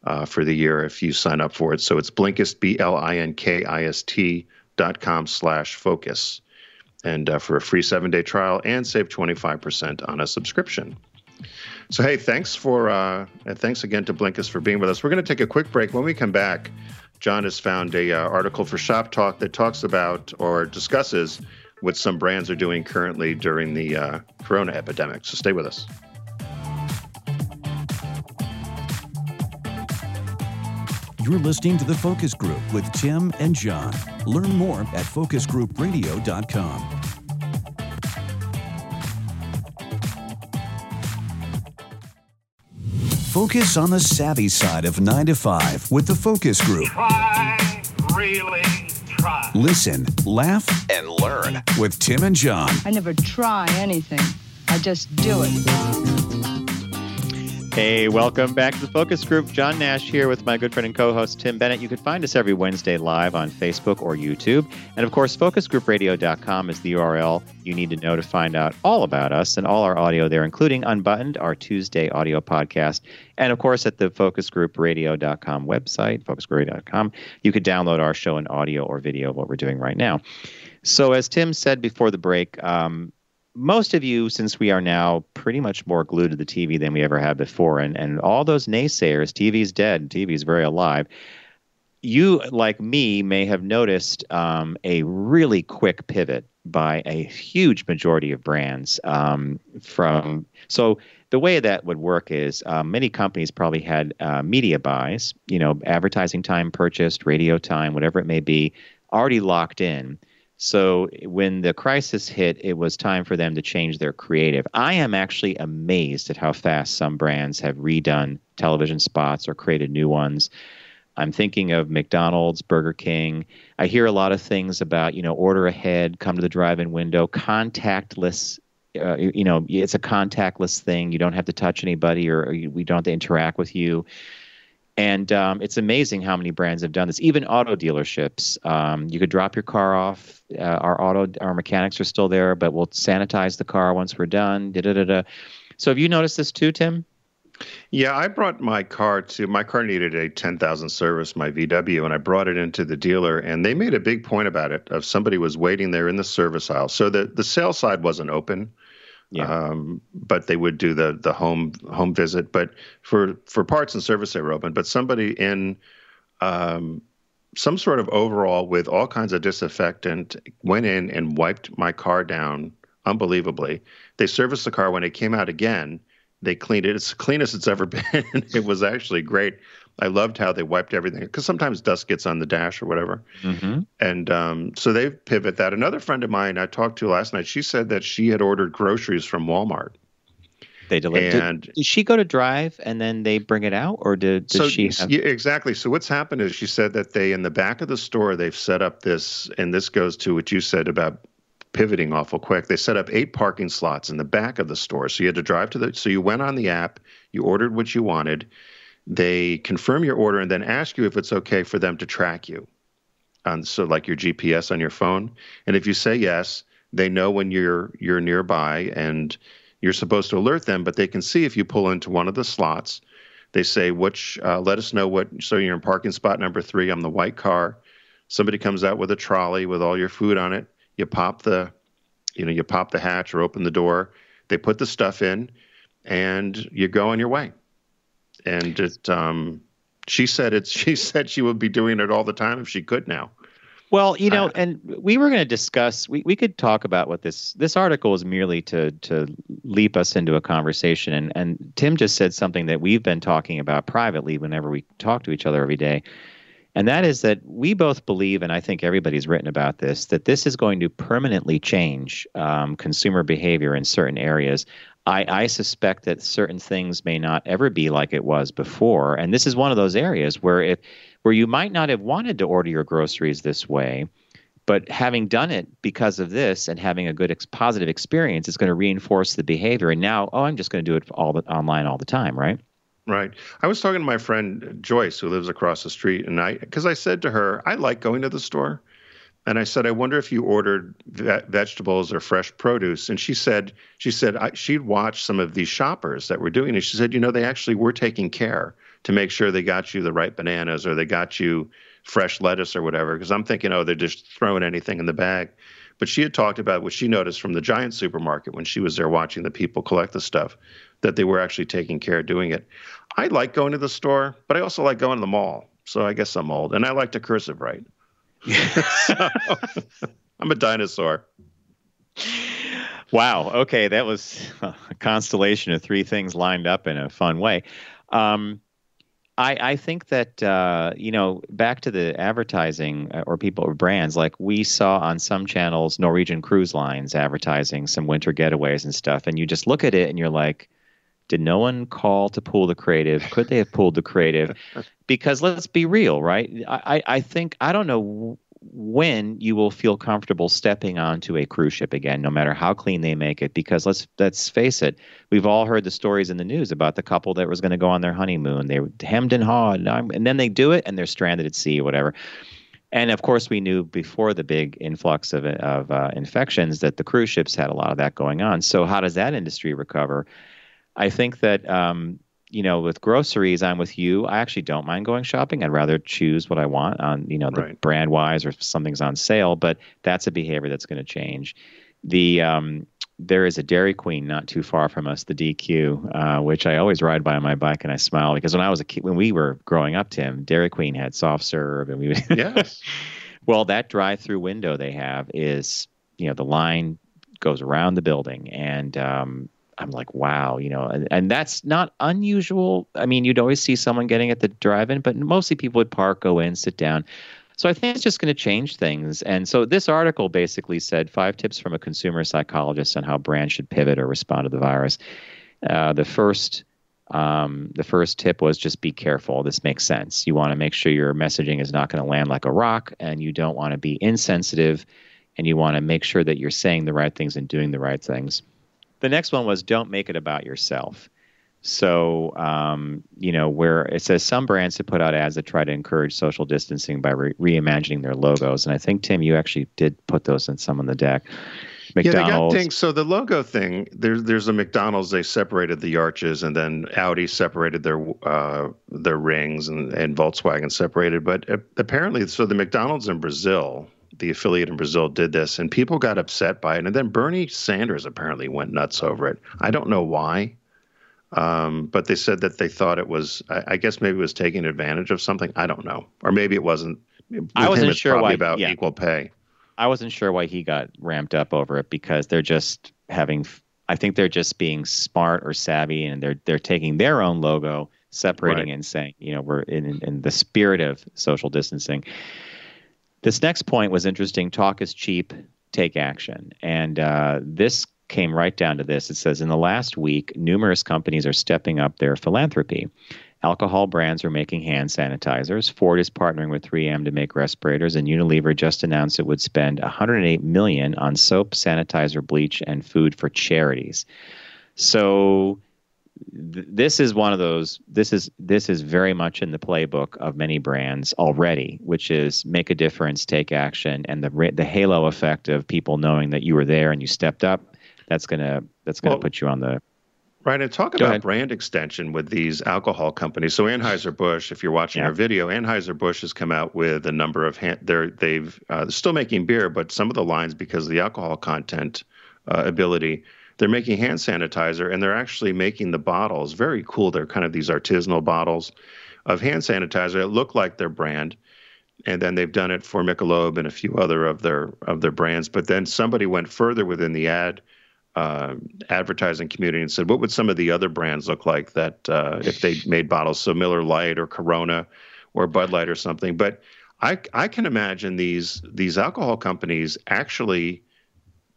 S7: Uh, for the year, if you sign up for it, so it's Blinkist B L I N K I S T dot com slash focus, and uh, for a free seven day trial and save twenty five percent on a subscription. So hey, thanks for uh, and thanks again to Blinkist for being with us. We're going to take a quick break. When we come back, John has found a uh, article for Shop Talk that talks about or discusses what some brands are doing currently during the uh, Corona epidemic. So stay with us.
S2: You're listening to The Focus Group with Tim and John. Learn more at focusgroupradio.com. Focus on the savvy side of 9 to 5 with The Focus Group.
S11: Try, really try.
S2: Listen, laugh, and learn with Tim and John.
S5: I never try anything. I just do it.
S1: Hey, welcome back to the Focus Group. John Nash here with my good friend and co host Tim Bennett. You can find us every Wednesday live on Facebook or YouTube. And of course, focusgroupradio.com is the URL you need to know to find out all about us and all our audio there, including Unbuttoned, our Tuesday audio podcast. And of course, at the focusgroupradio.com website, focusgroupradio.com, you could download our show in audio or video of what we're doing right now. So, as Tim said before the break, um, most of you, since we are now pretty much more glued to the TV than we ever had before, and, and all those naysayers, TV's dead, TV's very alive. You, like me, may have noticed um, a really quick pivot by a huge majority of brands um, from so the way that would work is uh, many companies probably had uh, media buys, you know, advertising time purchased, radio time, whatever it may be, already locked in. So when the crisis hit, it was time for them to change their creative. I am actually amazed at how fast some brands have redone television spots or created new ones. I'm thinking of McDonald's, Burger King. I hear a lot of things about, you know, order ahead, come to the drive-in window, contactless. Uh, you know, it's a contactless thing. You don't have to touch anybody, or, or you, we don't have to interact with you. And um, it's amazing how many brands have done this. Even auto dealerships, um, you could drop your car off. Uh, our auto, our mechanics are still there, but we'll sanitize the car once we're done. Da da da da. So, have you noticed this too, Tim?
S7: Yeah, I brought my car to my car needed a 10,000 service, my VW, and I brought it into the dealer, and they made a big point about it. Of somebody was waiting there in the service aisle, so the the sales side wasn't open. Yeah. Um, but they would do the the home home visit. But for for parts and service, they were open. But somebody in um, some sort of overall with all kinds of disinfectant went in and wiped my car down unbelievably. They serviced the car when it came out again. They cleaned it. It's the cleanest it's ever *laughs* been. it was actually great. I loved how they wiped everything because sometimes dust gets on the dash or whatever.
S1: Mm-hmm.
S7: And um, so they pivot that. Another friend of mine I talked to last night, she said that she had ordered groceries from Walmart.
S1: They deliver.
S7: And
S1: did, did she go to drive and then they bring it out, or did, did
S7: so
S1: she? Have...
S7: yeah, exactly. So what's happened is she said that they in the back of the store they've set up this, and this goes to what you said about pivoting awful quick. They set up eight parking slots in the back of the store, so you had to drive to the. So you went on the app, you ordered what you wanted they confirm your order and then ask you if it's okay for them to track you on so like your GPS on your phone. And if you say yes, they know when you're you're nearby and you're supposed to alert them, but they can see if you pull into one of the slots. They say which uh, let us know what so you're in parking spot number three. I'm the white car. Somebody comes out with a trolley with all your food on it. You pop the you know, you pop the hatch or open the door. They put the stuff in and you go on your way and it um, she said it's *laughs* she said she would be doing it all the time if she could now.
S1: Well, you know, uh, and we were going to discuss. We, we could talk about what this this article is merely to to leap us into a conversation. And and Tim just said something that we've been talking about privately whenever we talk to each other every day, and that is that we both believe, and I think everybody's written about this, that this is going to permanently change um, consumer behavior in certain areas. I, I suspect that certain things may not ever be like it was before, and this is one of those areas where if where you might not have wanted to order your groceries this way, but having done it because of this and having a good ex- positive experience is going to reinforce the behavior. And now, oh, I'm just going to do it all the, online all the time, right?
S7: Right. I was talking to my friend Joyce, who lives across the street, and I because I said to her, I like going to the store, and I said, I wonder if you ordered ve- vegetables or fresh produce. And she said, she said I, she'd watched some of these shoppers that were doing it. She said, you know, they actually were taking care to make sure they got you the right bananas or they got you fresh lettuce or whatever. Because I'm thinking, oh, they're just throwing anything in the bag. But she had talked about what she noticed from the giant supermarket when she was there watching the people collect the stuff, that they were actually taking care of doing it. I like going to the store, but I also like going to the mall. So I guess I'm old, and I like to cursive write. *laughs* I'm a dinosaur.
S1: Wow. Okay, that was a constellation of three things lined up in a fun way. Um, I, I think that uh, you know back to the advertising uh, or people or brands like we saw on some channels Norwegian Cruise Lines advertising some winter getaways and stuff, and you just look at it and you're like, did no one call to pull the creative? Could they have pulled the creative? Because let's be real, right? I, I think I don't know when you will feel comfortable stepping onto a cruise ship again, no matter how clean they make it. Because let's let's face it, we've all heard the stories in the news about the couple that was going to go on their honeymoon. They hemmed and hawed, and then they do it, and they're stranded at sea, whatever. And of course, we knew before the big influx of of uh, infections that the cruise ships had a lot of that going on. So how does that industry recover? I think that um, you know with groceries, I'm with you. I actually don't mind going shopping. I'd rather choose what I want on you know the
S7: Right.
S1: brand wise or if something's on sale. But that's a behavior that's going to change. The um, there is a Dairy Queen not too far from us, the DQ, uh, which I always ride by on my bike, and I smile because when I was a kid, when we were growing up, Tim, Dairy Queen had soft serve, and we would. *laughs*
S7: Yes.
S1: well, that drive-through window they have is, you know, the line goes around the building, and um, I'm like, wow, you know, and, and that's not unusual. I mean, you'd always see someone getting at the drive-in, but mostly people would park, go in, sit down. So I think it's just going to change things. And so this article basically said five tips from a consumer psychologist on how brands should pivot or respond to the virus. Uh, the first um, the first tip was just be careful. This makes sense. You want to make sure your messaging is not going to land like a rock, and you don't want to be insensitive, and you want to make sure that you're saying the right things and doing the right things. The next one was don't make it about yourself. So, um, you know, where it says some brands have put out ads that try to encourage social distancing by re- reimagining their logos. And I think, Tim, you actually did put those in some on the deck. McDonald's.
S7: Yeah, they got things. So the logo thing, there's there's a McDonald's. They separated the arches, and then Audi separated their uh, their rings, and, and Volkswagen separated. But uh, apparently, so the McDonald's in Brazil, the affiliate in Brazil, did this, and people got upset by it. And then Bernie Sanders apparently went nuts over it. I don't know why. Um, but they said that they thought it was, I, I, guess maybe it was taking advantage of something. I don't know, or maybe it wasn't.
S1: With I wasn't
S7: him,
S1: sure why
S7: about
S1: yeah.
S7: equal pay.
S1: I wasn't sure why he got ramped up over it because they're just having. I think they're just being smart or savvy, and they're they're taking their own logo, separating
S7: Right.
S1: and saying, you know, we're in in the spirit of social distancing. This next point was interesting. Talk is cheap. Take action. And uh, this came right down to this. It says in the last week, numerous companies are stepping up their philanthropy. Alcohol brands are making hand sanitizers. Ford is partnering with 3M to make respirators, and Unilever just announced it would spend 108 million on soap, sanitizer, bleach, and food for charities. So th- this is one of those this is this is very much in the playbook of many brands already which is make a difference take action and the the halo effect of people knowing that you were there and you stepped up that's going to that's going to
S7: Well-
S1: put you on the
S7: Right, and talk
S1: Go
S7: about
S1: ahead.
S7: brand extension with these alcohol companies. So Anheuser-Busch, if you're watching
S1: Yeah.
S7: our video, Anheuser-Busch has come out with a number of hand, they're they've uh, still making beer, but some of the lines because of the alcohol content uh, ability, they're making hand sanitizer and they're actually making the bottles very cool. They're kind of these artisanal bottles of hand sanitizer that look like their brand. And then they've done it for Michelob and a few other of their of their brands. But then somebody went further within the ad uh, advertising community and said, what would some of the other brands look like that uh, if they made bottles? So Miller Lite or Corona or Bud Light or something. But I I can imagine these these alcohol companies actually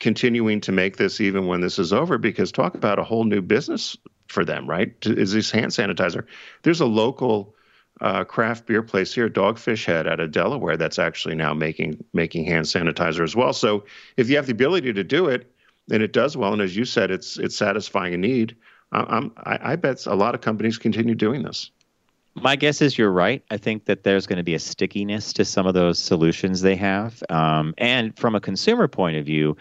S7: continuing to make this even when this is over because talk about a whole new business for them, right? Is this hand sanitizer? There's a local uh, craft beer place here, Dogfish Head out of Delaware, that's actually now making making hand sanitizer as well. So if you have the ability to do it, and it does well, and as you said, it's it's satisfying a need. I- I, I bet a lot of companies continue doing this.
S1: My guess is you're right. I think that there's going to be a stickiness to some of those solutions they have. Um, and from a consumer point of view,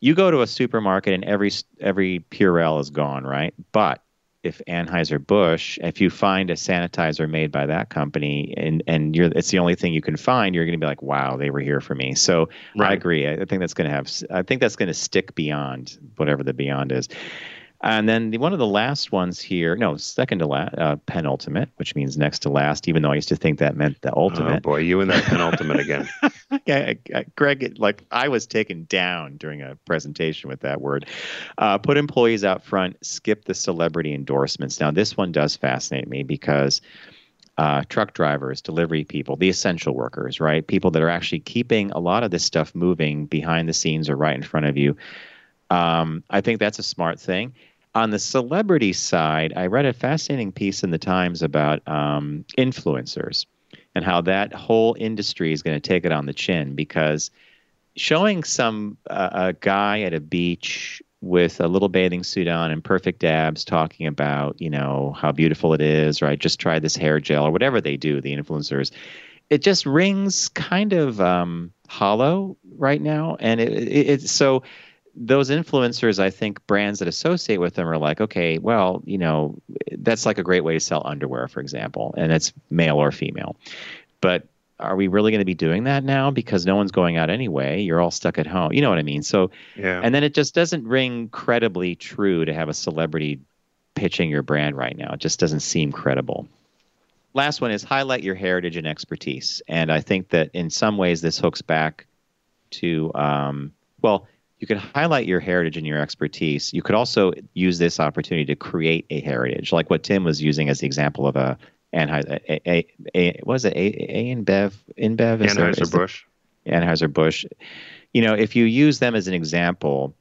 S1: you go to a supermarket and every every Purell is gone, right? But if Anheuser Busch, if you find a sanitizer made by that company and and you're it's the only thing you can find, you're going to be like, wow, they were here for me. So I agree. I I think that's going to have. I think that's going to stick beyond whatever the beyond is. And then the, one of the last ones here, no, second to last, uh, penultimate, which means next to last, even though I used to think that meant the ultimate.
S7: Oh boy, you and that penultimate again. *laughs*
S1: yeah, Greg, like I was taken down during a presentation with that word. Uh, put employees out front, skip the celebrity endorsements. Now, this one does fascinate me because uh, truck drivers, delivery people, the essential workers, right? People that are actually keeping a lot of this stuff moving behind the scenes or right in front of you. Um, I think that's a smart thing. On the celebrity side, I read a fascinating piece in the Times about um, influencers and how that whole industry is going to take it on the chin because showing some uh, a guy at a beach with a little bathing suit on and perfect abs talking about you know how beautiful it is or i just tried this hair gel or whatever they do the influencers it just rings kind of um, hollow right now and it, it, it's so those influencers i think brands that associate with them are like okay well you know that's like a great way to sell underwear for example and it's male or female. But are we really going to be doing that now? Because no one's going out anyway. You're all stuck at home. You know what i mean? So
S7: Yeah.
S1: and then it just doesn't ring credibly true to have a celebrity pitching your brand right now. It just doesn't seem credible. Last one is highlight your heritage and expertise. And i think that in some ways this hooks back to um, well you could highlight your heritage and your expertise you could also use this opportunity to create a heritage like what tim was using as the example of a Anheuser, a, a, a, what is it? A, a InBev, InBev, Is is
S7: Anheuser-Busch.
S1: Anheuser Busch. You know, if you use them as an example,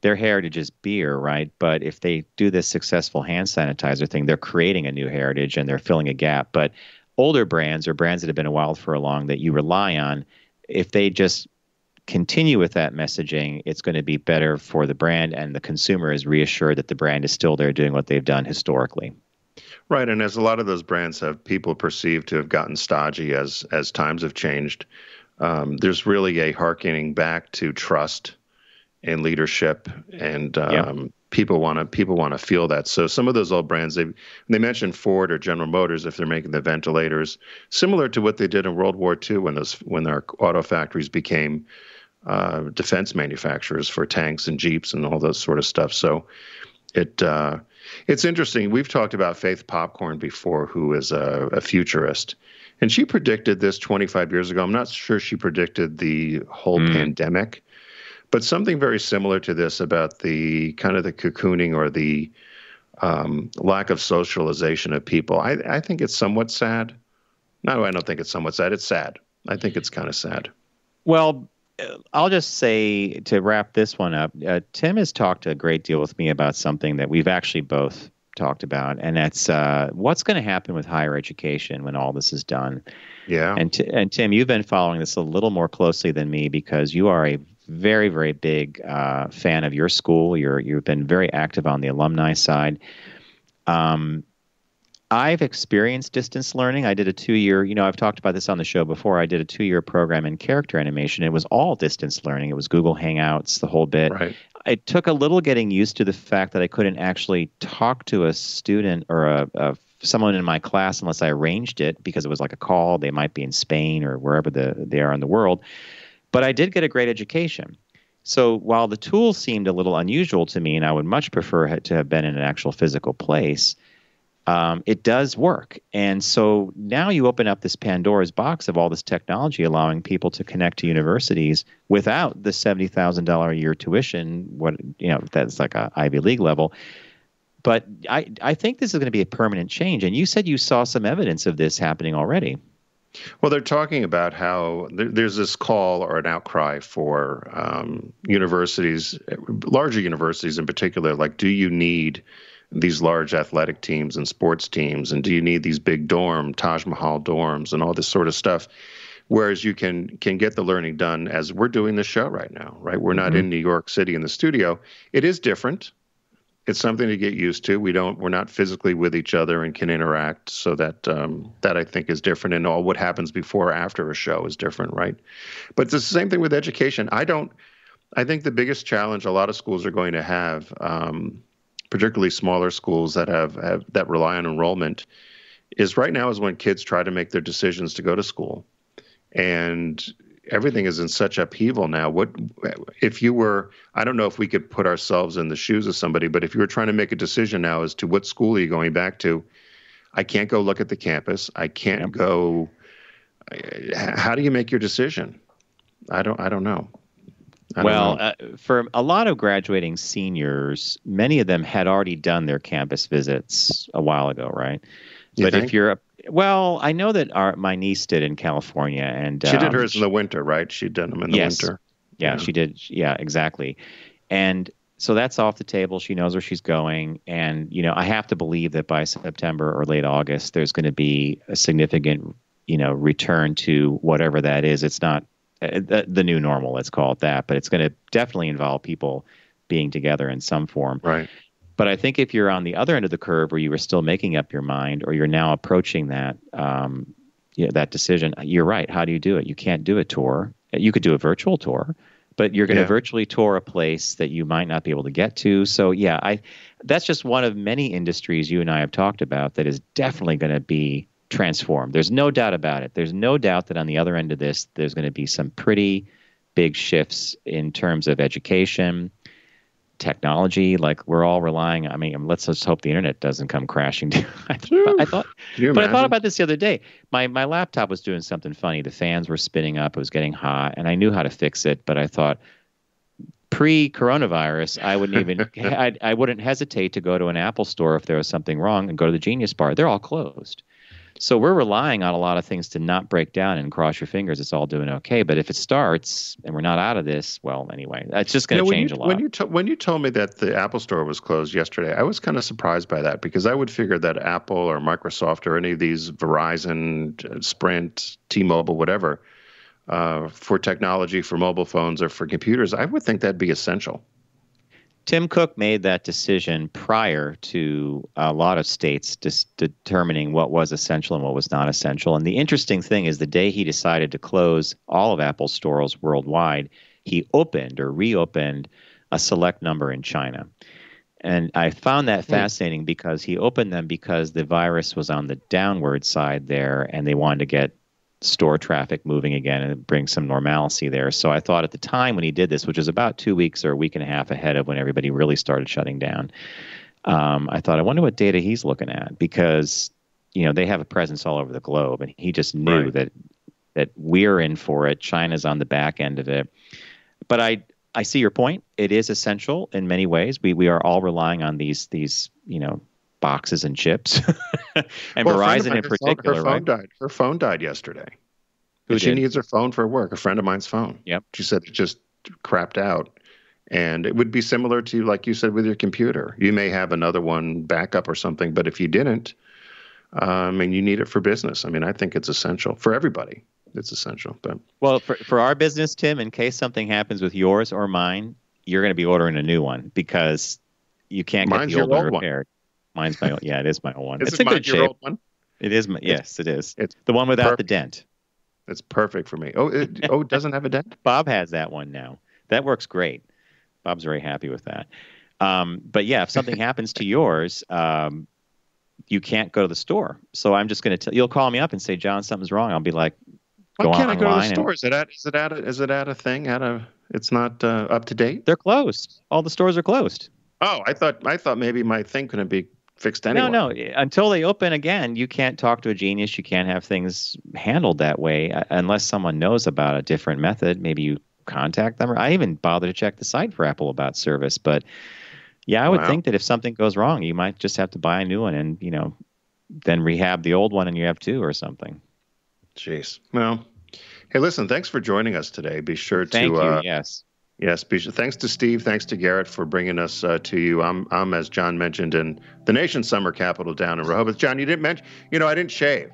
S1: their heritage is beer, right? But if they do this successful hand sanitizer thing, they're creating a new heritage and they're filling a gap. But older brands or brands that have been around for a long that you rely on, if they just continue with that messaging, it's going to be better for the brand and the consumer is reassured that the brand is still there doing what they've done historically.
S7: Right, and as a lot of those brands have people perceived to have gotten stodgy as as times have changed, um, there's really a harkening back to trust and leadership, and um, people want to people want to feel that. So some of those old brands, they they mentioned Ford or General Motors if they're making the ventilators, similar to what they did in World War II when those when our auto factories became uh, defense manufacturers for tanks and jeeps and all those sort of stuff. So it uh, it's interesting. We've talked about Faith Popcorn before, who is a, a futurist, and she predicted this 25 years ago. I'm not sure she predicted the whole pandemic, but something very similar to this about the kind of the cocooning or the um, lack of socialization of people. I, I think it's somewhat sad. No, I don't think it's somewhat sad. It's sad. I think it's kind of sad.
S1: Well, I'll just say to wrap this one up, uh, Tim has talked a great deal with me about something that we've actually both talked about, and that's uh, what's going to happen with higher education when all this is done.
S7: Yeah.
S1: And t- and Tim, you've been following this a little more closely than me because you are a very very big uh, fan of your school. You're you've been very active on the alumni side. Um, I've experienced distance learning. I did a two year, you know, I've talked about this on the show before. I did a two year program in character animation. It was all distance learning. It was Google Hangouts, the whole bit.
S7: Right.
S1: It took a little getting used to the fact that I couldn't actually talk to a student or a, a someone in my class unless I arranged it because it was like a call. They might be in Spain or wherever the, they are in the world. But I did get a great education. So while the tool seemed a little unusual to me, and I would much prefer to have been in an actual physical place, um, it does work. And so now you open up this Pandora's box of all this technology, allowing people to connect to universities without the seventy thousand dollar a year tuition. What you know, that's like a Ivy League level. But I I think this is going to be a permanent change. And you said you saw some evidence of this happening already.
S7: Well, they're talking about how there, there's this call or an outcry for um, universities, larger universities in particular. Like, do you need these large athletic teams and sports teams, and do you need these big dorm, Taj Mahal dorms, and all this sort of stuff? Whereas you can can get the learning done as we're doing the show right now, right? We're not
S1: Mhm.
S7: in New York City in the studio. It is different. It's something to get used to. We don't. We're not physically with each other and can interact. So that um, that I think is different, and all what happens before or after a show is different, right? But it's the same thing with education. I don't. I think the biggest challenge a lot of schools are going to have, um, particularly smaller schools that have, have that rely on enrollment, is right now is when kids try to make their decisions to go to school, and everything is in such upheaval now. What if you were? I don't know if we could put ourselves in the shoes of somebody, but if you were trying to make a decision now as to what school are you going back to, I can't go look at the campus. I can't go. How do you make your decision? I don't. I don't know.
S1: Well, uh, for a lot of graduating seniors, many of them had already done their campus visits a while ago, right?
S7: You
S1: but
S7: think?
S1: if you're, a, well, I know that our my niece did in California, and
S7: she did
S1: um,
S7: hers in the winter, right? She'd done them in the
S1: yes.
S7: winter.
S1: Yeah,
S7: Yeah.
S1: she did. Yeah, exactly. And so that's off the table. She knows where she's going, and you know, I have to believe that by September or late August, there's going to be a significant, you know, return to whatever that is. It's not the, the new normal, let's call it that, but it's going to definitely involve people being together in some form.
S7: Right.
S1: But I think if you're on the other end of the curve, where you were still making up your mind, or you're now approaching that, um, you know, that decision, you're right. How do you do it? You can't do a tour. You could do a virtual tour, but you're going to
S7: Yeah.
S1: virtually tour a place that you might not be able to get to. So yeah, I that's just one of many industries you and I have talked about that is definitely going to be transformed. There's no doubt about it. There's no doubt that on the other end of this, there's going to be some pretty big shifts in terms of education, technology. Like we're all relying. I mean, let's just hope the internet doesn't come crashing *laughs* down. I, thought, I thought but I thought about this the other day. My my laptop was doing something funny. The fans were spinning up. It was getting hot, and I knew how to fix it. But I thought pre-coronavirus, I wouldn't even *laughs* I, I wouldn't hesitate to go to an Apple store if there was something wrong and go to the Genius Bar. They're all closed. So we're relying on a lot of things to not break down and cross your fingers. It's all doing okay. But if it starts and we're not out of this, well, anyway, that's just going to change
S7: you,
S1: a lot.
S7: When you to, when you told me that the Apple Store was closed yesterday, I was kind of surprised by that because I would figure that Apple or Microsoft or any of these Verizon, Sprint, T-Mobile, whatever, uh, for technology for mobile phones or for computers, I would think that'd be essential.
S1: Tim Cook made that decision prior to a lot of states dis- determining what was essential and what was not essential. And the interesting thing is, the day he decided to close all of Apple's stores worldwide, he opened or reopened a select number in China. And I found that hmm. fascinating because he opened them because the virus was on the downward side there, and they wanted to get store traffic moving again and bring some normalcy there. So I thought at the time when he did this, which was about two weeks or a week and a half ahead of when everybody really started shutting down, um, I thought, I wonder what data he's looking at because you know they have a presence all over the globe, and he just knew
S7: Right.
S1: that that we're in for it. China's on the back end of it, but I. I see your point. It is essential in many ways. We we are all relying on these these you know boxes and chips, *laughs* and
S7: Well, a friend of
S1: Verizon in
S7: her phone-
S1: particular.
S7: her phone
S1: right?
S7: died. Her phone died yesterday.
S1: Who
S7: she needs her phone for work. A friend of mine's phone.
S1: Yep.
S7: She said it just crapped out. And it would be similar to, like you said, with your computer. You may have another one backup or something, but if you didn't, um, and you need it for business, I mean, I think it's essential for everybody. It's essential. But
S1: Well, for, for our business, Tim, in case something happens with yours or mine, you're going to be ordering a new one because you can't
S7: Mine's
S1: get the
S7: your
S1: old one
S7: old one.
S1: repaired. Mine's my old. Yeah, it is my old one.
S7: is
S1: it's
S7: it
S1: a
S7: mine
S1: good
S7: your
S1: shape.
S7: old one?
S1: It is. My, yes, it is.
S7: It's
S1: the one without the dent.
S7: It's perfect for me. Oh, it, oh, it doesn't have a dent? *laughs*
S1: Bob has that one now. That works great. Bob's very happy with that. Um, but yeah, if something happens to yours, um, you can't go to the store. So I'm just going to tell you'll call me up and say, John, something's wrong. I'll be like,
S7: Why
S1: go
S7: can't I go to the
S1: online and-
S7: store? Is it at, is it at, a, is it at a thing? At a, it's not uh, up to date?
S1: they're closed. All the stores are closed.
S7: Oh, I thought, I thought maybe my thing couldn't be fixed anyway.
S1: No, no. Until they open again, you can't talk to a genius. You can't have things handled that way uh, unless someone knows about a different method. Maybe you contact them. Or I even bother to check the site for Apple about service. But yeah, I would
S7: Wow.
S1: think that if something goes wrong, you might just have to buy a new one and you know then rehab the old one and you have two or something.
S7: Jeez. Well, hey, listen, thanks for joining us today. Be sure
S1: Thank
S7: to
S1: you.
S7: uh,
S1: yes.
S7: Yes, thanks to Steve. Thanks to Garrett for bringing us uh, to you. I'm, I'm, as John mentioned, in the nation's summer capital down in Rehoboth. John, you didn't mention, you know, I didn't shave.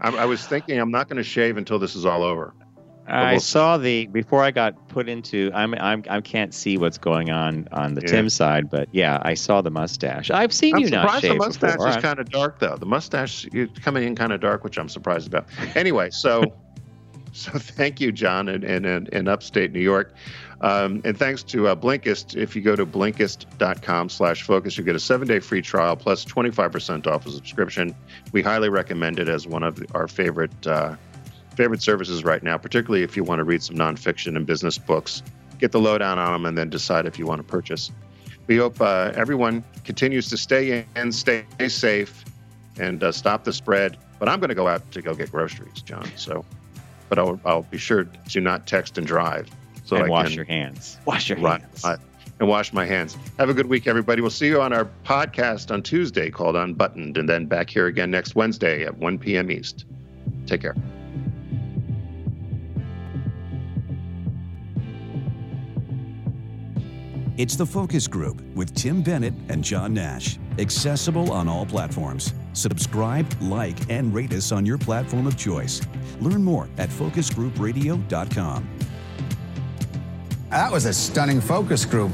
S7: I, I was thinking I'm not going to shave until this is all over.
S1: I
S7: we'll-
S1: saw the before I got put into. I'm I'm I can't see what's going on on the
S7: Yeah.
S1: Tim side, but yeah, I saw the mustache. I've seen
S7: I'm
S1: you not
S7: surprised the mustache
S1: before.
S7: is kind of dark, though. The mustache is coming in kind of dark, which I'm surprised about. Anyway, so *laughs* so thank you, John, and in, in upstate New York. Um, and thanks to uh, Blinkist. If you go to blinkist.com slash focus, you get a seven-day free trial plus 25% off a subscription. We highly recommend it as one of our favorite uh, favorite services right now, particularly if you want to read some nonfiction and business books. Get the lowdown on them and then decide if you want to purchase. We hope uh, everyone continues to stay in, stay safe, and uh, stop the spread. But I'm going to go out to go get groceries, John. So, but I'll, I'll be sure to not text and drive. So
S1: and
S7: I
S1: wash
S7: can
S1: your hands. Wash your
S7: Right,
S1: hands.
S7: right. and wash my hands. Have a good week, everybody. We'll see you on our podcast on Tuesday called Unbuttoned, and then back here again next Wednesday at 1 p.m. East. Take care.
S2: It's the Focus Group with Tim Bennett and John Nash. Accessible on all platforms. Subscribe, like, and rate us on your platform of choice. Learn more at focusgroupradio.com.
S12: That was a stunning focus group.